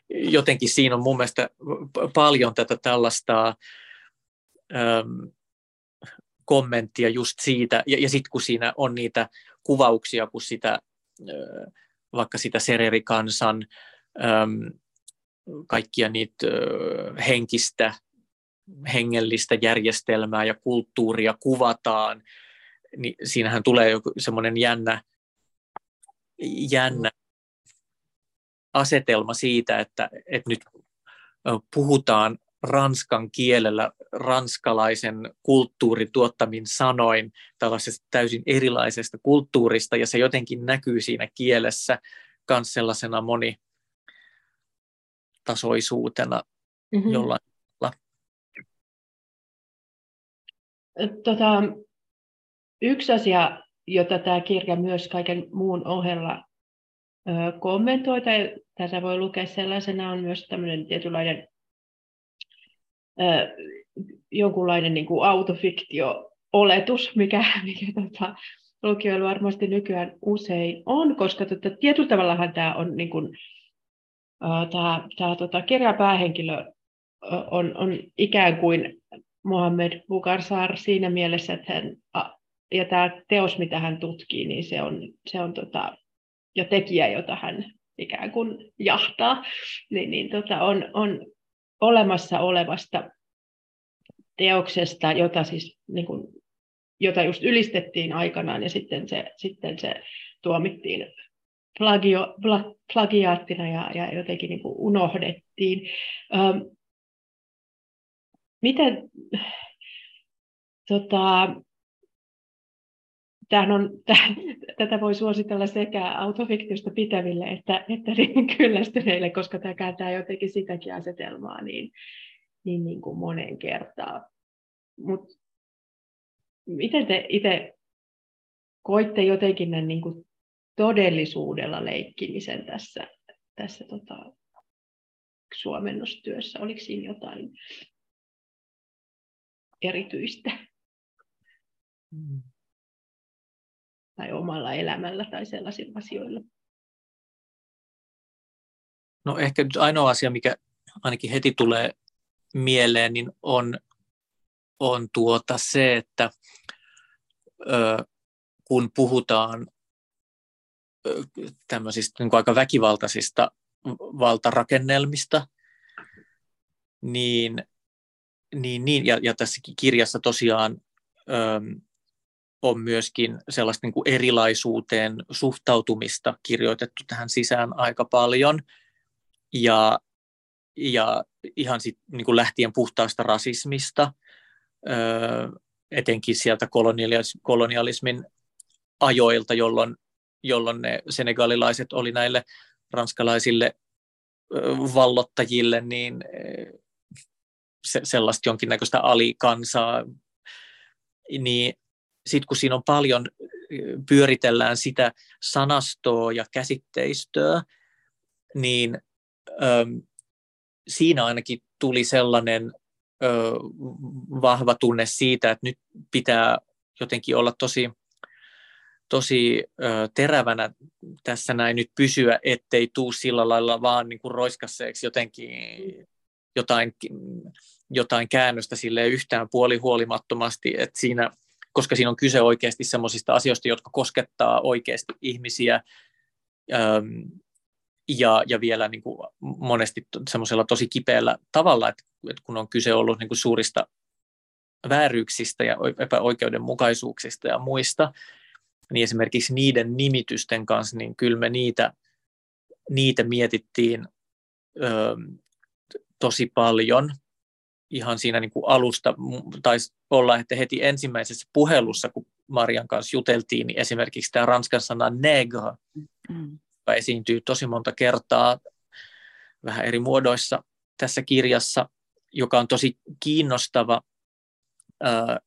jotenkin siinä on mun mielestä paljon tätä tällaista äm, kommenttia just siitä, ja, ja sitten kun siinä on niitä kuvauksia, kun sitä, vaikka sitä sererikansan kaikkia niitä henkistä, hengellistä järjestelmää ja kulttuuria kuvataan, niin siinähän tulee joku semmoinen jännä, jännä asetelma siitä, että, että nyt puhutaan ranskan kielellä ranskalaisen kulttuurin tuottamin sanoin tällaisesta täysin erilaisesta kulttuurista, ja se jotenkin näkyy siinä kielessä myös sellaisena moni, tasoisuutena mm-hmm. jollain tavalla. Tota, yksi asia, jota tämä kirja myös kaiken muun ohella kommentoi, tai tässä voi lukea sellaisena, on myös tämmöinen tietynlainen jonkunlainen niin kuin autofiktio-oletus, mikä, [LAUGHS] mikä tota, lukijoilla varmasti nykyään usein on, koska tota, tietyllä tavallahan tämä on niin kuin, tämä, tämä tota, kirjan päähenkilö on, on ikään kuin Mohammed Bukarsar siinä mielessä, että hän, ja tämä teos, mitä hän tutkii, niin se on, se on tota, ja tekijä, jota hän ikään kuin jahtaa, niin, niin tota, on, on olemassa olevasta teoksesta, jota siis niin kuin, jota just ylistettiin aikanaan ja sitten se, sitten se tuomittiin plagio, pla, plagiaattina ja, ja jotenkin niin kuin unohdettiin. Ähm, miten, tota, tämähän on, täh, tätä voi suositella sekä autofiktiosta pitäville että, että [LAUGHS] kyllästyneille, koska tämä kääntää jotenkin sitäkin asetelmaa niin, niin, niin kuin moneen kertaan. Mut miten te itse koitte jotenkin näin niin kuin todellisuudella leikkimisen tässä, tässä tota, suomennostyössä? Oliko siinä jotain erityistä? Mm. Tai omalla elämällä tai sellaisilla asioilla? No ehkä ainoa asia, mikä ainakin heti tulee mieleen, niin on, on tuota se, että ö, kun puhutaan tämmöisistä niin aika väkivaltaisista valtarakennelmista, niin, niin, niin ja, ja tässä kirjassa tosiaan ö, on myöskin sellaista niin kuin erilaisuuteen suhtautumista kirjoitettu tähän sisään aika paljon. Ja, ja ihan sit, niin kuin lähtien puhtaasta rasismista, öö, etenkin sieltä kolonialis- kolonialismin ajoilta, jolloin, jolloin ne senegalilaiset oli näille ranskalaisille vallottajille niin se, sellaista jonkinnäköistä alikansaa, niin sitten kun siinä on paljon, pyöritellään sitä sanastoa ja käsitteistöä, niin ö, siinä ainakin tuli sellainen ö, vahva tunne siitä, että nyt pitää jotenkin olla tosi, tosi ö, terävänä tässä näin nyt pysyä, ettei tuu sillä lailla vaan niin kuin roiskasseeksi jotenkin jotain, jotain käännöstä sille yhtään puolihuolimattomasti, että siinä, koska siinä on kyse oikeasti sellaisista asioista, jotka koskettaa oikeasti ihmisiä, ja, ja vielä niin kuin monesti semmoisella tosi kipeällä tavalla, että, että kun on kyse ollut niin kuin suurista vääryyksistä ja epäoikeudenmukaisuuksista ja muista, niin esimerkiksi niiden nimitysten kanssa, niin kyllä me niitä, niitä mietittiin ö, tosi paljon ihan siinä niin kuin alusta. Taisi olla, että heti ensimmäisessä puhelussa, kun Marian kanssa juteltiin, niin esimerkiksi tämä ranskan sana negre, mm joka esiintyy tosi monta kertaa vähän eri muodoissa tässä kirjassa, joka on tosi kiinnostava, äh,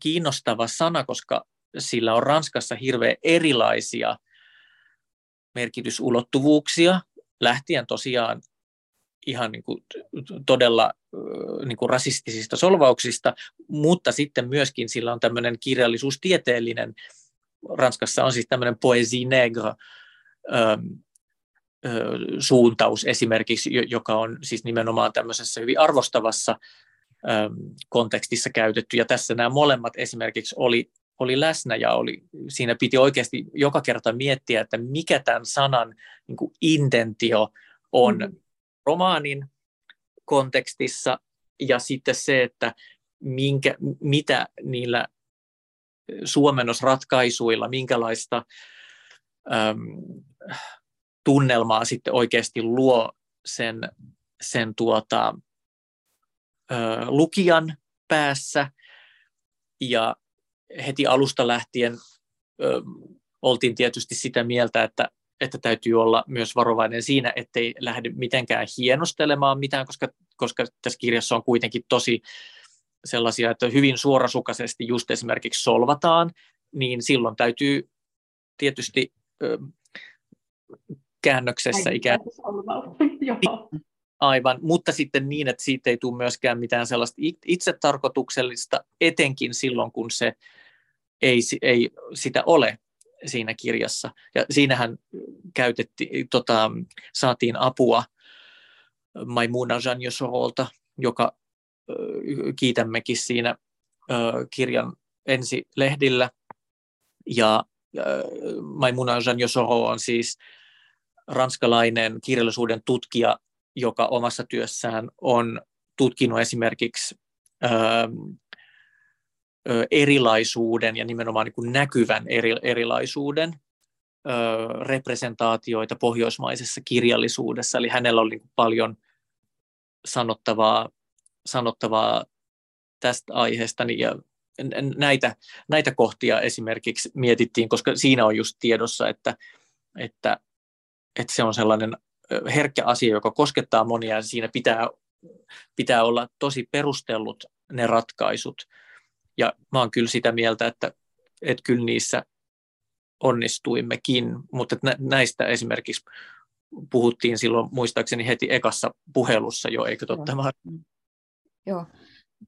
kiinnostava sana, koska sillä on Ranskassa hirveän erilaisia merkitysulottuvuuksia, lähtien tosiaan ihan niin kuin todella niin kuin rasistisista solvauksista, mutta sitten myöskin sillä on tämmöinen kirjallisuustieteellinen, Ranskassa on siis tämmöinen poésie nègre, suuntaus esimerkiksi, joka on siis nimenomaan tämmöisessä hyvin arvostavassa kontekstissa käytetty. Ja tässä nämä molemmat esimerkiksi oli, oli läsnä ja oli, siinä piti oikeasti joka kerta miettiä, että mikä tämän sanan niin kuin intentio on mm. Romaanin kontekstissa ja sitten se, että minkä, mitä niillä suomennosratkaisuilla, minkälaista äm, tunnelmaa sitten oikeasti luo sen, sen tuota, ö, lukijan päässä. Ja heti alusta lähtien ö, oltiin tietysti sitä mieltä, että, että täytyy olla myös varovainen siinä, ettei lähde mitenkään hienostelemaan mitään, koska, koska tässä kirjassa on kuitenkin tosi sellaisia, että hyvin suorasukaisesti just esimerkiksi solvataan, niin silloin täytyy tietysti käännöksessä ikään [LAUGHS] Aivan, mutta sitten niin, että siitä ei tule myöskään mitään sellaista itsetarkoituksellista, etenkin silloin, kun se ei, ei sitä ole siinä kirjassa. Ja siinähän käytetti, tota, saatiin apua Maimuna Janjosorolta, joka kiitämmekin siinä kirjan ensi lehdillä. Ja Maimuna Janjosoro on siis ranskalainen kirjallisuuden tutkija, joka omassa työssään on tutkinut esimerkiksi erilaisuuden ja nimenomaan niin kuin näkyvän eri, erilaisuuden ö, representaatioita pohjoismaisessa kirjallisuudessa. Eli hänellä oli niin paljon sanottavaa, sanottavaa tästä aiheesta ja näitä, näitä kohtia esimerkiksi mietittiin, koska siinä on just tiedossa, että, että, että se on sellainen herkkä asia, joka koskettaa monia ja siinä pitää pitää olla tosi perustellut ne ratkaisut. Ja mä oon kyllä sitä mieltä, että, että kyllä niissä onnistuimmekin, mutta näistä esimerkiksi puhuttiin silloin muistaakseni heti ekassa puhelussa jo, eikö totta? Joo. Joo,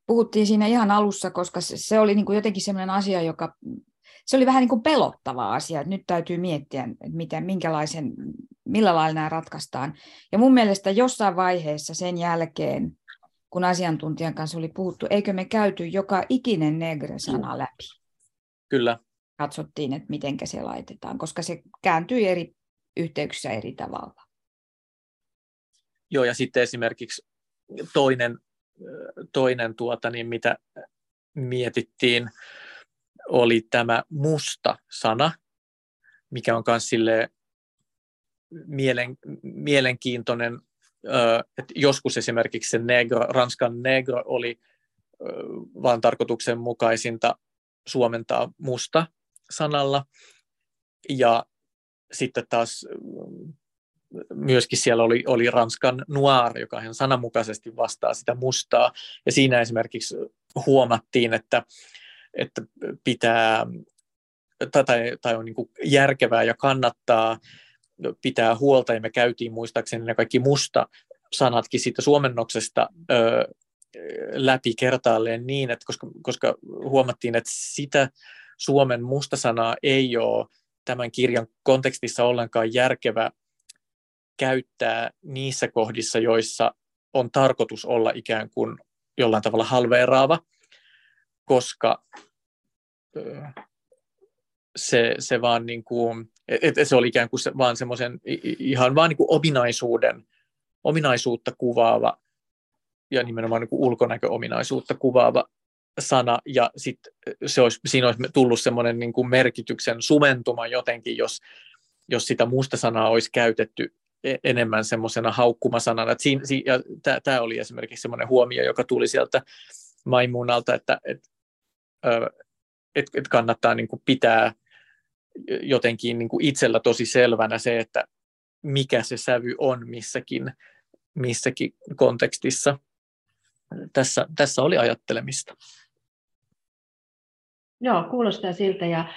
puhuttiin siinä ihan alussa, koska se, se oli niin kuin jotenkin sellainen asia, joka se oli vähän niin kuin pelottava asia, että nyt täytyy miettiä, että miten, minkälaisen, millä lailla nämä ratkaistaan. Ja mun mielestä jossain vaiheessa sen jälkeen, kun asiantuntijan kanssa oli puhuttu, eikö me käyty joka ikinen negre-sana läpi? Kyllä. Katsottiin, että miten se laitetaan, koska se kääntyi eri yhteyksissä eri tavalla. Joo, ja sitten esimerkiksi toinen, toinen tuota, niin mitä mietittiin, oli tämä musta sana, mikä on myös mielen, mielenkiintoinen. Että joskus esimerkiksi se negro, ranskan negro oli vaan tarkoituksenmukaisinta suomentaa musta sanalla. Ja sitten taas myöskin siellä oli, oli Ranskan noir, joka ihan sananmukaisesti vastaa sitä mustaa. Ja siinä esimerkiksi huomattiin, että, että pitää tai, tai on niin järkevää ja kannattaa pitää huolta, ja me käytiin muistaakseni ne kaikki musta sanatkin siitä suomennoksesta ö, läpi kertaalleen niin, että koska, koska huomattiin, että sitä Suomen musta sanaa ei ole tämän kirjan kontekstissa ollenkaan järkevä käyttää niissä kohdissa, joissa on tarkoitus olla ikään kuin jollain tavalla halveeraava, koska se, se vaan niin kuin, että se oli ikään kuin se, vaan semmoisen ihan vaan niin kuin ominaisuuden, ominaisuutta kuvaava ja nimenomaan niin kuin ulkonäköominaisuutta kuvaava sana, ja sit se olisi, siinä olisi tullut semmoinen niin kuin merkityksen sumentuma jotenkin, jos, jos sitä muusta sanaa olisi käytetty e-, enemmän semmoisena haukkumasanana. Tämä oli esimerkiksi semmoinen huomio, joka tuli sieltä Maimunalta, että et, et, et kannattaa niin kuin pitää jotenkin niin kuin itsellä tosi selvänä se, että mikä se sävy on missäkin, missäkin kontekstissa. Tässä, tässä oli ajattelemista. Joo, kuulostaa siltä ja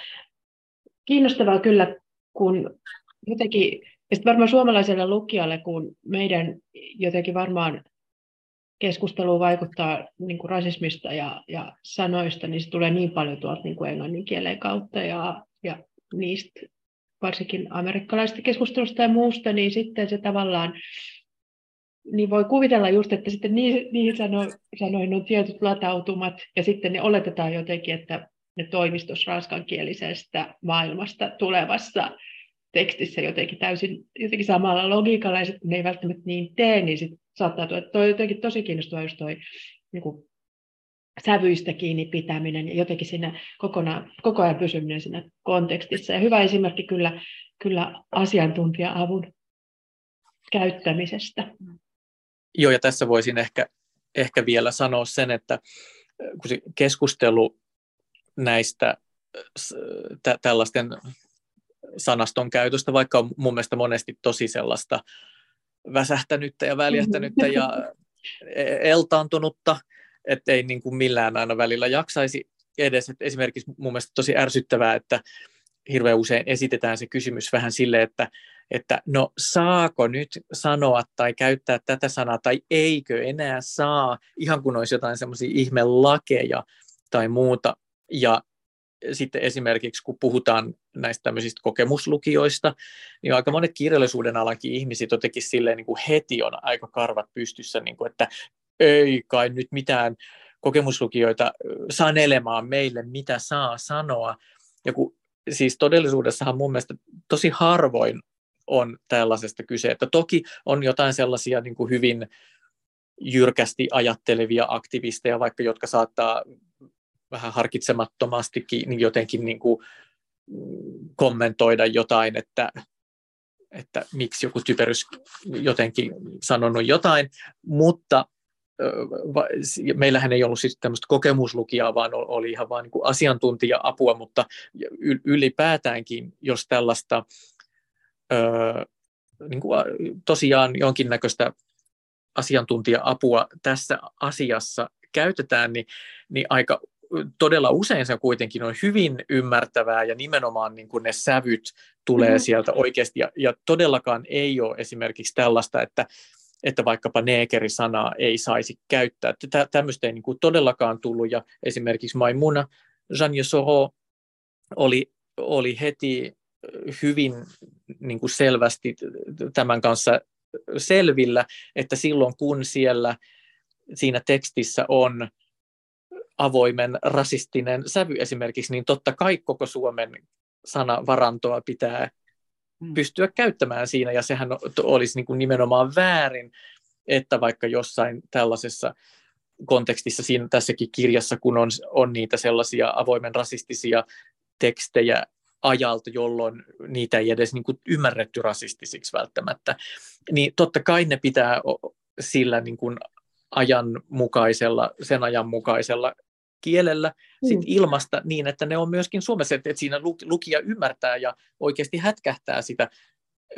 kiinnostavaa kyllä, kun jotenkin, ja varmaan suomalaiselle lukijalle, kun meidän jotenkin varmaan keskusteluun vaikuttaa niin kuin rasismista ja, ja sanoista, niin se tulee niin paljon tuolta niin kuin englannin kielen kautta ja niistä varsinkin amerikkalaisista keskustelusta ja muusta, niin sitten se tavallaan, niin voi kuvitella just, että sitten niihin, niihin sano, sanoihin on tietyt latautumat, ja sitten ne oletetaan jotenkin, että ne toimistus ranskankielisestä maailmasta tulevassa tekstissä jotenkin täysin jotenkin samalla logiikalla, ja sitten ne ei välttämättä niin tee, niin sitten saattaa tulla, että toi jotenkin tosi kiinnostava just toi niin sävyistä kiinni pitäminen ja jotenkin siinä kokona, koko ajan pysyminen siinä kontekstissa. Ja hyvä esimerkki kyllä, kyllä asiantuntija-avun käyttämisestä. Joo, ja tässä voisin ehkä, ehkä vielä sanoa sen, että kun se keskustelu näistä tä- tällaisten sanaston käytöstä, vaikka on mun mielestä monesti tosi sellaista väsähtänyttä ja väljähtänyttä ja e-, eltaantunutta, ettei niin kuin millään aina välillä jaksaisi edes. Et esimerkiksi mun mielestä tosi ärsyttävää, että hirveän usein esitetään se kysymys vähän sille, että, että no saako nyt sanoa tai käyttää tätä sanaa tai eikö enää saa, ihan kun olisi jotain semmoisia ihme lakeja tai muuta. Ja sitten esimerkiksi kun puhutaan näistä tämmöisistä kokemuslukijoista, niin aika monet kirjallisuuden alankin ihmiset jotenkin silleen niin kuin heti on aika karvat pystyssä, niin kuin, että ei kai nyt mitään kokemuslukijoita sanelemaan meille, mitä saa sanoa. Ja kun, siis todellisuudessahan mun mielestä tosi harvoin on tällaisesta kyse, että toki on jotain sellaisia niin kuin hyvin jyrkästi ajattelevia aktivisteja, vaikka jotka saattaa vähän harkitsemattomastikin niin jotenkin niin kuin kommentoida jotain, että, että miksi joku typerys jotenkin sanonut jotain, mutta meillähän ei ollut siis tämmöistä kokemuslukijaa, vaan oli ihan vain niin asiantuntija-apua, mutta ylipäätäänkin, jos tällaista niin kuin tosiaan jonkinnäköistä asiantuntija-apua tässä asiassa käytetään, niin, niin aika todella usein se kuitenkin on hyvin ymmärtävää ja nimenomaan niin kuin ne sävyt tulee mm-hmm. sieltä oikeasti ja, ja todellakaan ei ole esimerkiksi tällaista, että, että vaikkapa neekeri-sanaa ei saisi käyttää. Tä, tämmöistä ei niin kuin todellakaan tullut ja esimerkiksi Maimuna Jean Soro oli, oli heti hyvin niin kuin selvästi tämän kanssa selvillä, että silloin kun siellä siinä tekstissä on avoimen rasistinen sävy esimerkiksi, niin totta kai koko Suomen sanavarantoa pitää. Pystyä käyttämään siinä, ja sehän olisi niin kuin nimenomaan väärin, että vaikka jossain tällaisessa kontekstissa siinä tässäkin kirjassa, kun on, on niitä sellaisia avoimen rasistisia tekstejä ajalta, jolloin niitä ei edes niin kuin ymmärretty rasistisiksi välttämättä, niin totta kai ne pitää sillä niin kuin ajanmukaisella, sen ajanmukaisella kielellä mm. sit ilmasta niin, että ne on myöskin Suomessa, että, että siinä lukija ymmärtää ja oikeasti hätkähtää sitä,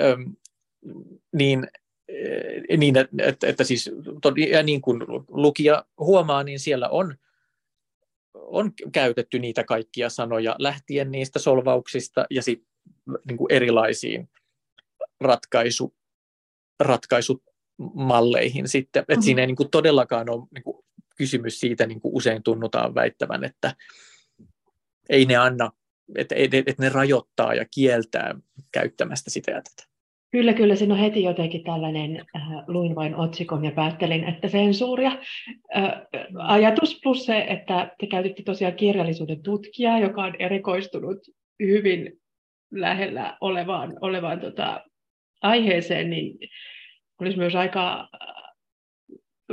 öm, niin, äh, niin että, että, siis, ja niin kuin lukija huomaa, niin siellä on, on käytetty niitä kaikkia sanoja lähtien niistä solvauksista ja sitten niin kuin erilaisiin ratkaisu, ratkaisumalleihin sitten, että mm-hmm. siinä ei niin kuin todellakaan ole niin kuin kysymys siitä, niin kuin usein tunnutaan väittävän, että ei ne anna, että, että ne rajoittaa ja kieltää käyttämästä sitä ja tätä. Kyllä, kyllä. Siinä on heti jotenkin tällainen, äh, luin vain otsikon ja päättelin, että sensuuria. Äh, ajatus plus se, että te käytitte tosiaan kirjallisuuden tutkijaa, joka on erikoistunut hyvin lähellä olevaan, olevaan tota, aiheeseen, niin olisi myös aika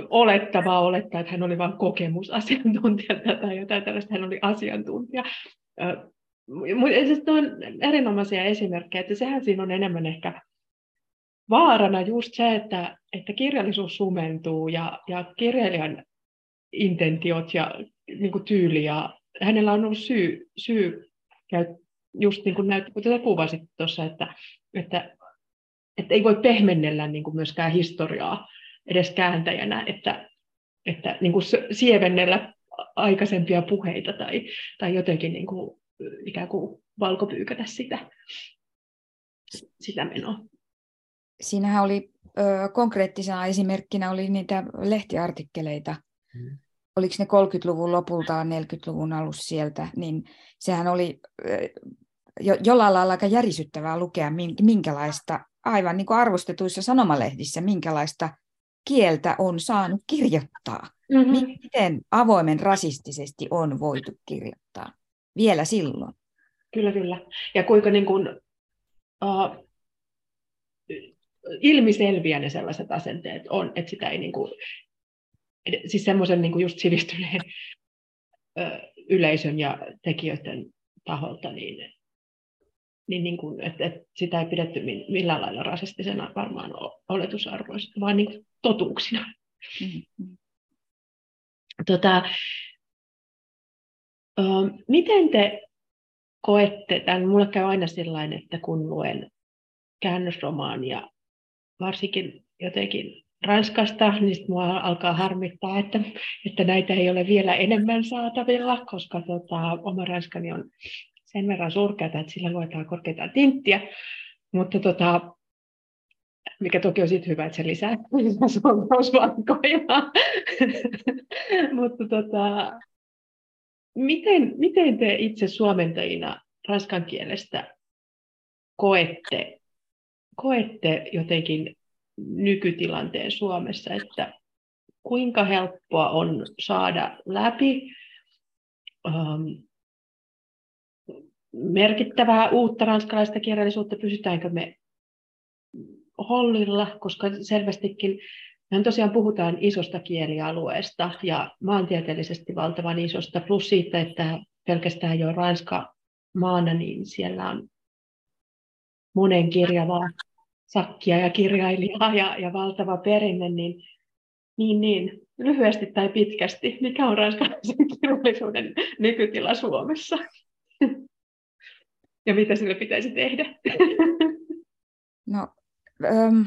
olettavaa olettaa, että hän oli vain kokemusasiantuntija [LAUGHS] tai jotain tällaista, hän oli asiantuntija. Mutta siis on erinomaisia esimerkkejä, että sehän siinä on enemmän ehkä vaarana just se, että, että kirjallisuus sumentuu ja, ja kirjailijan intentiot ja niin kuin tyyli ja hänellä on ollut syy, syy just niin kuin näyttää, kuten te kuvasit tuossa, että, että, että ei voi pehmennellä niin kuin myöskään historiaa edes kääntäjänä, että, että niin kuin sievennellä aikaisempia puheita tai, tai jotenkin niin kuin, ikään kuin valkopyykätä sitä, sitä menoa. Siinähän oli ö, konkreettisena esimerkkinä oli niitä lehtiartikkeleita, hmm. oliko ne 30-luvun lopulta 40-luvun alussa sieltä, niin sehän oli jo, jollain lailla aika järisyttävää lukea, minkälaista, aivan niin kuin arvostetuissa sanomalehdissä, minkälaista kieltä on saanut kirjoittaa. Mm-hmm. Miten avoimen rasistisesti on voitu kirjoittaa vielä silloin? Kyllä, kyllä. Ja kuinka niin kuin, uh, ilmiselviä ne sellaiset asenteet on, että sitä ei niin kuin, siis semmoisen niin kuin just sivistyneen yleisön ja tekijöiden taholta, niin niin, niin kuin, että, että sitä ei pidetty millään lailla rasistisena varmaan oletusarvoista, vaan niin totuuksina. Mm-hmm. Tota, ö, miten te koette tämän? Mulle käy aina sellainen, että kun luen käännösromaania, varsinkin jotenkin Ranskasta, niin sitten mua alkaa harmittaa, että, että näitä ei ole vielä enemmän saatavilla, koska tota, oma ranskani on sen verran surkeata, että sillä luetaan korkeita tinttiä, mutta tota, mikä toki on sitten hyvä, että se lisää, [LAUGHS] lisää solvausvankoja. [LAUGHS] mutta tota, miten, miten te itse suomentajina ranskan kielestä koette, koette jotenkin nykytilanteen Suomessa, että kuinka helppoa on saada läpi um, merkittävää uutta ranskalaista kirjallisuutta, pysytäänkö me hollilla, koska selvästikin me tosiaan puhutaan isosta kielialueesta ja maantieteellisesti valtavan isosta, plus siitä, että pelkästään jo Ranska maana, niin siellä on monen kirjavaa sakkia ja kirjailijaa ja, ja valtava perinne, niin, niin, niin lyhyesti tai pitkästi, mikä on ranskalaisen kirjallisuuden nykytila Suomessa? Ja mitä sille pitäisi tehdä? [LAUGHS] No, äm,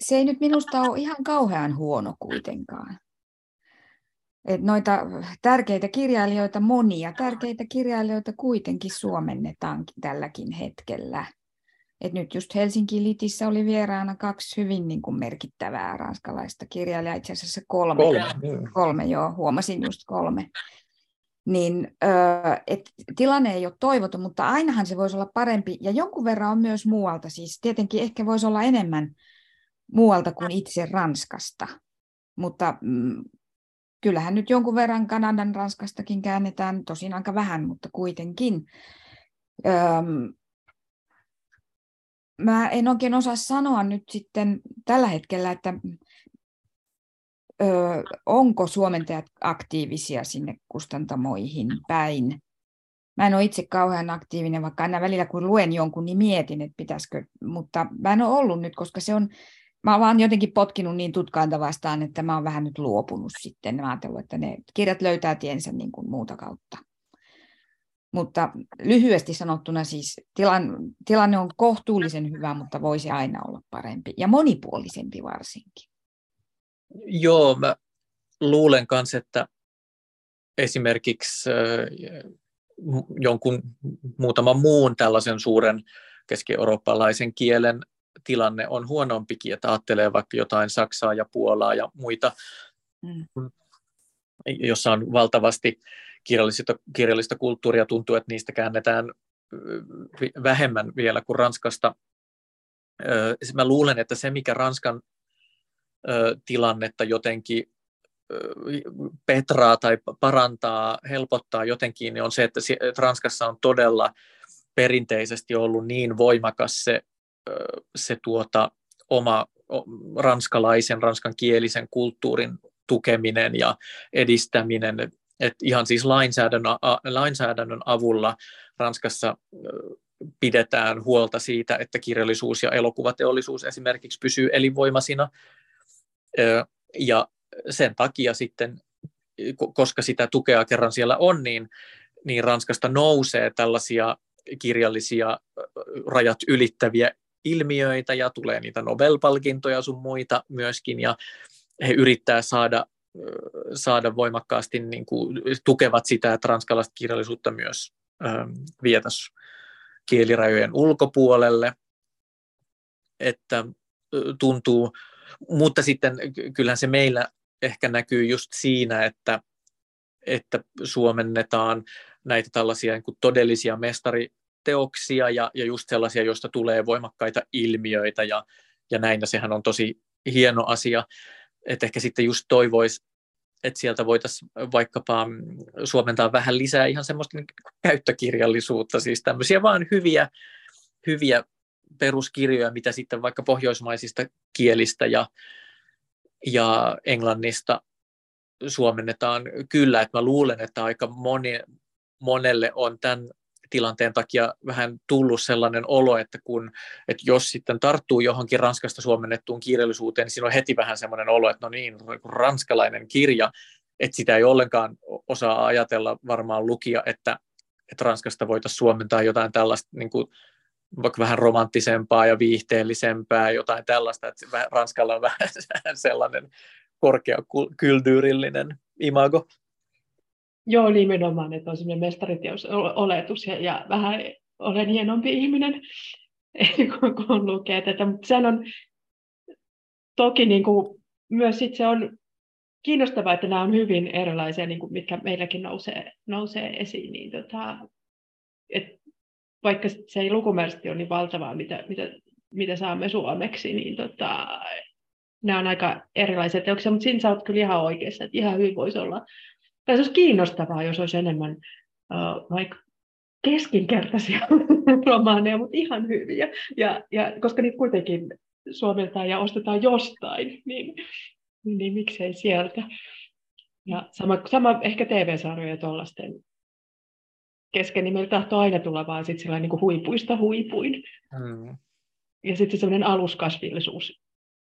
se ei nyt minusta ole ihan kauhean huono kuitenkaan. Et noita tärkeitä kirjailijoita, monia tärkeitä kirjailijoita kuitenkin suomennetaan tälläkin hetkellä. Et nyt just Helsinki Litissä oli vieraana kaksi hyvin niin kuin merkittävää ranskalaista kirjailijaa, itse asiassa kolme. Kolme, kolme joo, huomasin just kolme. Niin, et tilanne ei ole toivoton, mutta ainahan se voisi olla parempi. Ja jonkun verran on myös muualta, siis tietenkin ehkä voisi olla enemmän muualta kuin itse Ranskasta. Mutta mm, kyllähän nyt jonkun verran Kanadan Ranskastakin käännetään, tosin aika vähän, mutta kuitenkin. Mä en oikein osaa sanoa nyt sitten tällä hetkellä, että ö, onko suomentajat aktiivisia sinne kustantamoihin päin. Mä en ole itse kauhean aktiivinen, vaikka aina välillä kun luen jonkun, niin mietin, että pitäisikö, mutta mä en ole ollut nyt, koska se on, mä vaan jotenkin potkinut niin tutkaanta vastaan, että mä oon vähän nyt luopunut sitten. Mä ajatellut, että ne kirjat löytää tiensä niin kuin muuta kautta. Mutta lyhyesti sanottuna siis tilan, tilanne on kohtuullisen hyvä, mutta voisi aina olla parempi ja monipuolisempi varsinkin. Joo, mä luulen myös, että esimerkiksi jonkun muutaman muun tällaisen suuren keski-eurooppalaisen kielen tilanne on huonompikin, että ajattelee vaikka jotain Saksaa ja Puolaa ja muita, mm. jossa on valtavasti kirjallista, kirjallista kulttuuria, tuntuu, että niistä käännetään vähemmän vielä kuin Ranskasta. Mä luulen, että se, mikä Ranskan tilannetta jotenkin petraa tai parantaa, helpottaa jotenkin, niin on se, että Ranskassa on todella perinteisesti ollut niin voimakas se se tuota, oma ranskalaisen, ranskankielisen kulttuurin tukeminen ja edistäminen. Et ihan siis lainsäädännön, lainsäädännön avulla Ranskassa pidetään huolta siitä, että kirjallisuus ja elokuvateollisuus esimerkiksi pysyy elinvoimaisina. Ja sen takia sitten, koska sitä tukea kerran siellä on, niin, niin Ranskasta nousee tällaisia kirjallisia rajat ylittäviä ilmiöitä ja tulee niitä Nobel-palkintoja sun muita myöskin ja he yrittää saada, saada voimakkaasti, niin kuin, tukevat sitä, että ranskalaista kirjallisuutta myös vietäisiin kielirajojen ulkopuolelle, että tuntuu, mutta sitten kyllähän se meillä ehkä näkyy just siinä, että, että suomennetaan näitä tällaisia niin todellisia mestari, teoksia ja, ja just sellaisia, joista tulee voimakkaita ilmiöitä ja, ja näin, ja sehän on tosi hieno asia, että ehkä sitten just toivoisi, että sieltä voitaisiin vaikkapa suomentaa vähän lisää ihan semmoista niin käyttökirjallisuutta, siis tämmöisiä vaan hyviä, hyviä peruskirjoja, mitä sitten vaikka pohjoismaisista kielistä ja, ja englannista suomennetaan. Kyllä, että mä luulen, että aika moni, monelle on tämän tilanteen takia vähän tullut sellainen olo, että, kun, että jos sitten tarttuu johonkin Ranskasta suomennettuun kirjallisuuteen, niin siinä on heti vähän sellainen olo, että no niin, ranskalainen kirja, että sitä ei ollenkaan osaa ajatella varmaan lukia, että, että Ranskasta voitaisiin suomentaa jotain tällaista niin kuin, vaikka vähän romanttisempaa ja viihteellisempää, jotain tällaista, että Ranskalla on [LAUGHS] vähän sellainen korkeakulttuurillinen imago. Joo, nimenomaan, että on semmoinen mestariteos oletus ja, ja vähän olen hienompi ihminen, [LAUGHS] kun lukee tätä. Mutta sehän on toki niin kuin, myös sit se on kiinnostavaa, että nämä on hyvin erilaisia, niin kuin mitkä meilläkin nousee, nousee esiin. Niin tota, et vaikka se ei lukumääräisesti ole niin valtavaa, mitä, mitä, mitä saamme suomeksi, niin tota, nämä on aika erilaisia teoksia, mutta siinä sä oot kyllä ihan oikeassa, että ihan hyvin voisi olla tai se olisi kiinnostavaa, jos olisi enemmän uh, vaikka keskinkertaisia [LAUGHS] romaaneja, mutta ihan hyviä. Ja, ja koska niitä kuitenkin suomentaa ja ostetaan jostain, niin, niin miksei sieltä. Ja sama, sama ehkä TV-sarjoja tuollaisten kesken, niin meillä tahtoo aina tulla vaan sit niin kuin huipuista huipuin. Mm. Ja sitten sellainen aluskasvillisuus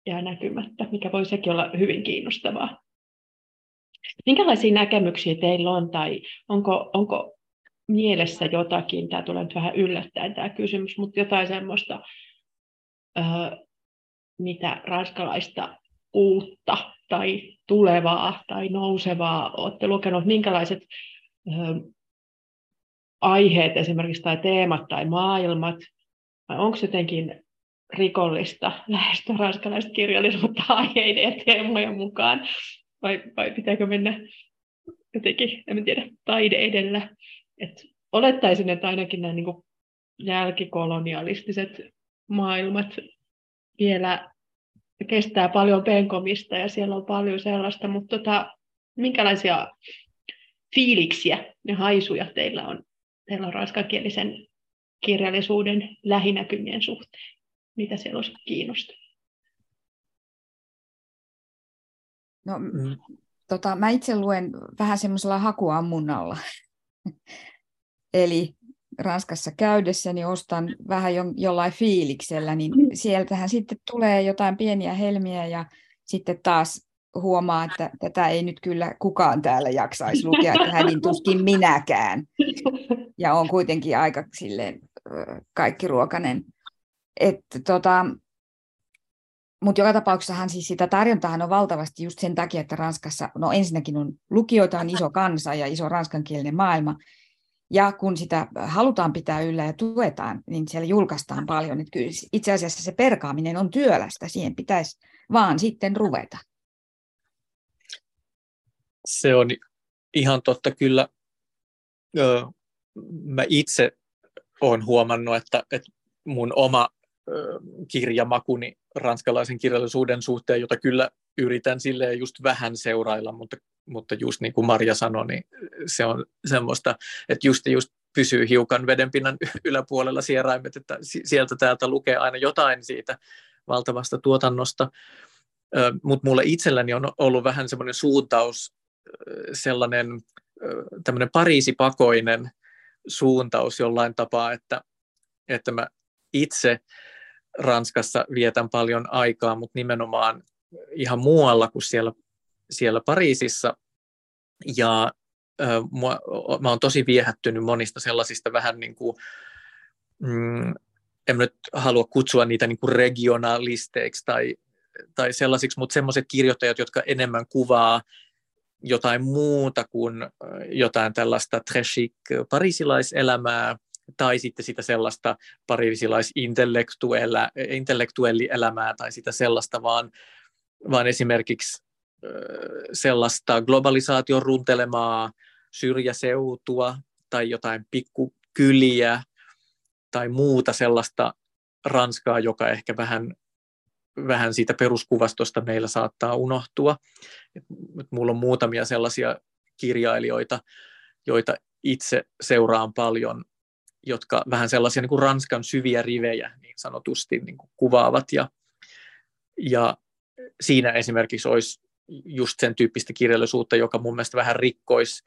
jää näkymättä, mikä voi sekin olla hyvin kiinnostavaa. Minkälaisia näkemyksiä teillä on tai onko, onko mielessä jotakin, tämä tulee nyt vähän yllättäen tämä kysymys, mutta jotain semmoista, mitä ranskalaista uutta tai tulevaa tai nousevaa olette lukenut, minkälaiset ö, aiheet esimerkiksi tai teemat tai maailmat, vai onko jotenkin rikollista lähestyä ranskalaista kirjallisuutta [LAUGHS] aiheiden ja teemojen mukaan, vai, vai pitääkö mennä jotenkin, en tiedä, taide edellä. Et olettaisin, että ainakin nämä niin jälkikolonialistiset maailmat vielä kestää paljon penkomista ja siellä on paljon sellaista, mutta tota, minkälaisia fiiliksiä ja haisuja teillä on, teillä on ranskankielisen kirjallisuuden lähinäkymien suhteen? Mitä siellä olisi kiinnostavaa? No, mm. tota, mä itse luen vähän semmoisella hakuammunnalla. [LAUGHS] Eli Ranskassa käydessäni ostan vähän jo, jollain fiiliksellä, niin mm. sieltähän sitten tulee jotain pieniä helmiä ja sitten taas huomaa, että tätä ei nyt kyllä kukaan täällä jaksaisi lukea, että hänin tuskin minäkään. Ja on kuitenkin aika silleen kaikki ruokanen. Että tota, mutta joka tapauksessahan siis sitä tarjontaa on valtavasti just sen takia, että Ranskassa, no ensinnäkin on lukijoita, on iso kansa ja iso ranskankielinen maailma, ja kun sitä halutaan pitää yllä ja tuetaan, niin siellä julkaistaan paljon. Että kyllä itse asiassa se perkaaminen on työlästä, siihen pitäisi vaan sitten ruveta. Se on ihan totta kyllä. Mä itse olen huomannut, että, että mun oma kirjamakuni ranskalaisen kirjallisuuden suhteen, jota kyllä yritän silleen just vähän seurailla, mutta mutta just niin kuin Marja sanoi, niin se on semmoista, että just, just pysyy hiukan vedenpinnan [LAUGHS] yläpuolella sieraimet, että sieltä täältä lukee aina jotain siitä valtavasta tuotannosta. Mutta mulle itselläni on ollut vähän semmoinen suuntaus, sellainen tämmöinen Pariisi-pakoinen suuntaus jollain tapaa, että, että mä itse Ranskassa vietän paljon aikaa, mutta nimenomaan ihan muualla kuin siellä siellä Pariisissa. Ja mua, mä oon tosi viehättynyt monista sellaisista vähän niin kuin, mm, en nyt halua kutsua niitä niin kuin regionalisteiksi tai, tai sellaisiksi, mutta sellaiset kirjoittajat, jotka enemmän kuvaa jotain muuta kuin jotain tällaista trashik parisilaiselämää tai sitten sitä sellaista parisilais-intellektuellielämää tai sitä sellaista, vaan, vaan esimerkiksi sellaista globalisaation runtelemaa syrjäseutua tai jotain pikkukyliä tai muuta sellaista Ranskaa, joka ehkä vähän, vähän siitä peruskuvastosta meillä saattaa unohtua. Et mulla on muutamia sellaisia kirjailijoita, joita itse seuraan paljon, jotka vähän sellaisia niin kuin Ranskan syviä rivejä niin sanotusti niin kuin kuvaavat. Ja, ja siinä esimerkiksi olisi just sen tyyppistä kirjallisuutta, joka mun mielestä vähän rikkois,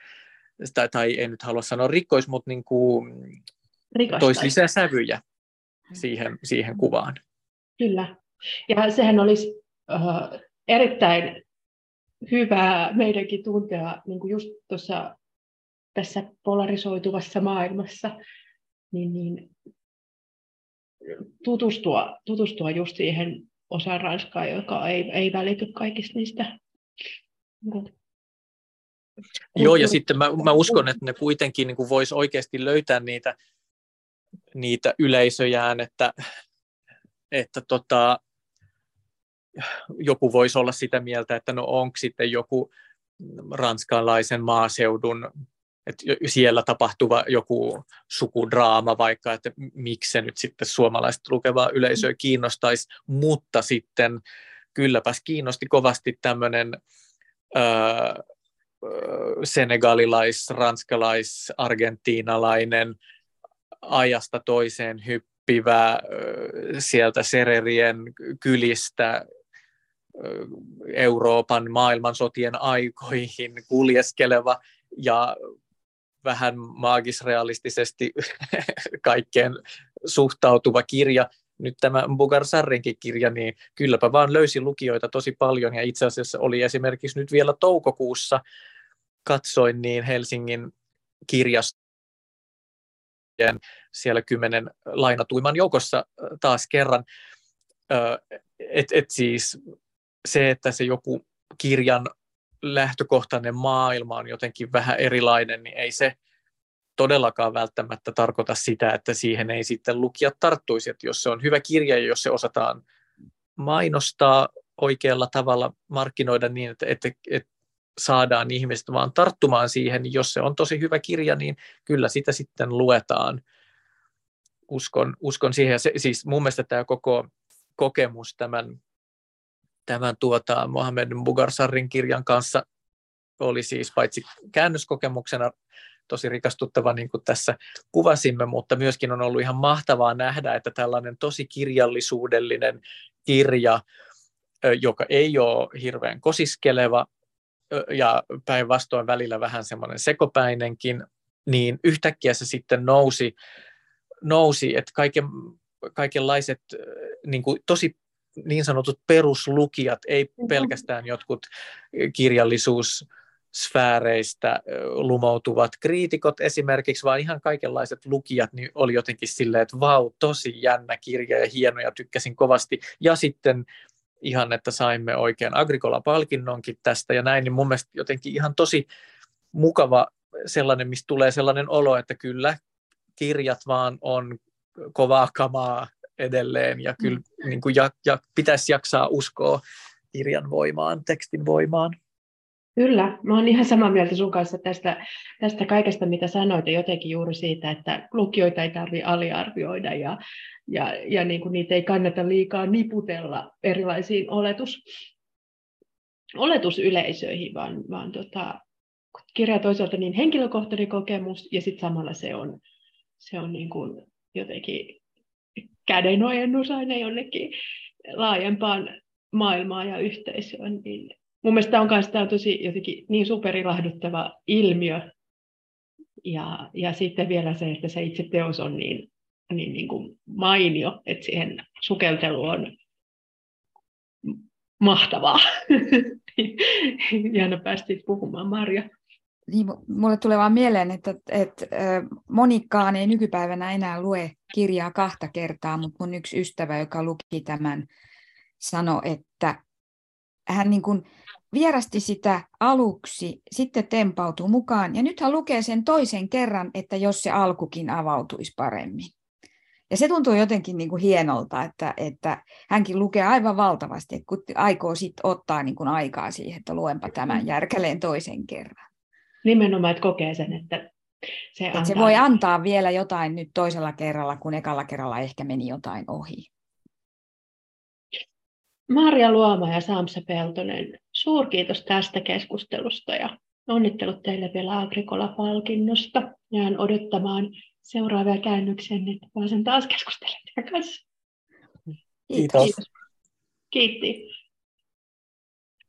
tai, tai en nyt halua sanoa rikkois, mutta niin kuin toisi lisää sävyjä siihen, siihen kuvaan. Kyllä. Ja sehän olisi uh, erittäin hyvää meidänkin tuntea niin kuin just tuossa tässä polarisoituvassa maailmassa, niin, niin tutustua, tutustua just siihen osaan Ranskaa, joka ei, ei välity kaikista niistä. Joo, ja sitten mä, mä uskon, että ne kuitenkin niin voisi oikeasti löytää niitä, niitä yleisöjään, että, että tota, joku voisi olla sitä mieltä, että no onko sitten joku ranskalaisen maaseudun, että siellä tapahtuva joku sukudraama vaikka, että miksi se nyt sitten suomalaista lukevaa yleisöä kiinnostaisi, mutta sitten kylläpäs kiinnosti kovasti tämmöinen senegalilais, ranskalais, argentiinalainen ajasta toiseen hyppivä sieltä Sererien kylistä Euroopan maailmansotien aikoihin kuljeskeleva ja vähän maagisrealistisesti [LAUGHS] kaikkeen suhtautuva kirja, nyt tämä Bugar Sarrinkin kirja, niin kylläpä vaan löysi lukijoita tosi paljon ja itse asiassa oli esimerkiksi nyt vielä toukokuussa katsoin niin Helsingin kirjasto siellä kymmenen lainatuiman joukossa taas kerran. et, et siis se, että se joku kirjan lähtökohtainen maailma on jotenkin vähän erilainen, niin ei se todellakaan välttämättä tarkoita sitä, että siihen ei sitten lukijat tarttuisi. Että jos se on hyvä kirja ja jos se osataan mainostaa oikealla tavalla, markkinoida niin, että, että, että saadaan ihmiset vaan tarttumaan siihen, niin jos se on tosi hyvä kirja, niin kyllä sitä sitten luetaan. Uskon, uskon siihen. Se, siis mun mielestä tämä koko kokemus tämän, tämän tuota, Mohamed Bugarsarin kirjan kanssa. Oli siis paitsi käännöskokemuksena tosi rikastuttava, niin kuin tässä kuvasimme, mutta myöskin on ollut ihan mahtavaa nähdä, että tällainen tosi kirjallisuudellinen kirja, joka ei ole hirveän kosiskeleva ja päinvastoin välillä vähän semmoinen sekopäinenkin, niin yhtäkkiä se sitten nousi, nousi että kaiken, kaikenlaiset niin kuin tosi niin sanotut peruslukijat, ei pelkästään jotkut kirjallisuus sfääreistä lumoutuvat kriitikot esimerkiksi, vaan ihan kaikenlaiset lukijat niin oli jotenkin silleen, että vau, tosi jännä kirja ja hieno ja tykkäsin kovasti. Ja sitten ihan, että saimme oikein Agricola-palkinnonkin tästä ja näin, niin mun mielestä jotenkin ihan tosi mukava sellainen, mistä tulee sellainen olo, että kyllä kirjat vaan on kovaa kamaa edelleen ja kyllä mm. niin kuin ja, ja pitäisi jaksaa uskoa kirjan voimaan, tekstin voimaan. Kyllä, mä olen ihan samaa mieltä sun kanssa tästä, tästä kaikesta, mitä sanoit, ja jotenkin juuri siitä, että lukijoita ei tarvitse aliarvioida, ja, ja, ja niin kuin niitä ei kannata liikaa niputella erilaisiin oletus, oletusyleisöihin, vaan, vaan tota, kirja toisaalta niin henkilökohtainen kokemus, ja sitten samalla se on, se on niin kuin jotenkin kädenojennus aina jonnekin laajempaan maailmaan ja yhteisöön, niin mun mielestä on myös tämä tosi jotenkin niin superilahduttava ilmiö. Ja, ja sitten vielä se, että se itse teos on niin, niin, niin kuin mainio, että siihen sukeltelu on mahtavaa. [LAUGHS] Ihana päästiin puhumaan, Marja. Niin, mulle tulee vaan mieleen, että, että monikkaan ei nykypäivänä enää lue kirjaa kahta kertaa, mutta mun yksi ystävä, joka luki tämän, sanoi, että hän niin kuin vierasti sitä aluksi, sitten tempautuu mukaan. Ja nyt hän lukee sen toisen kerran, että jos se alkukin avautuisi paremmin. Ja se tuntuu jotenkin niin kuin hienolta, että, että hänkin lukee aivan valtavasti, kun aikoo sitten ottaa niin kuin aikaa siihen, että luenpa tämän järkäleen toisen kerran. Nimenomaan, että kokee sen, että se, että se voi antaa vielä jotain nyt toisella kerralla, kun ekalla kerralla ehkä meni jotain ohi. Marja Luoma ja Samsa Peltonen, suurkiitos tästä keskustelusta ja onnittelut teille vielä Agricola-palkinnosta. Jään odottamaan seuraavia käännöksiä, että pääsen taas keskustelemaan kanssa. Kiitos. Kiitos. Kiitti.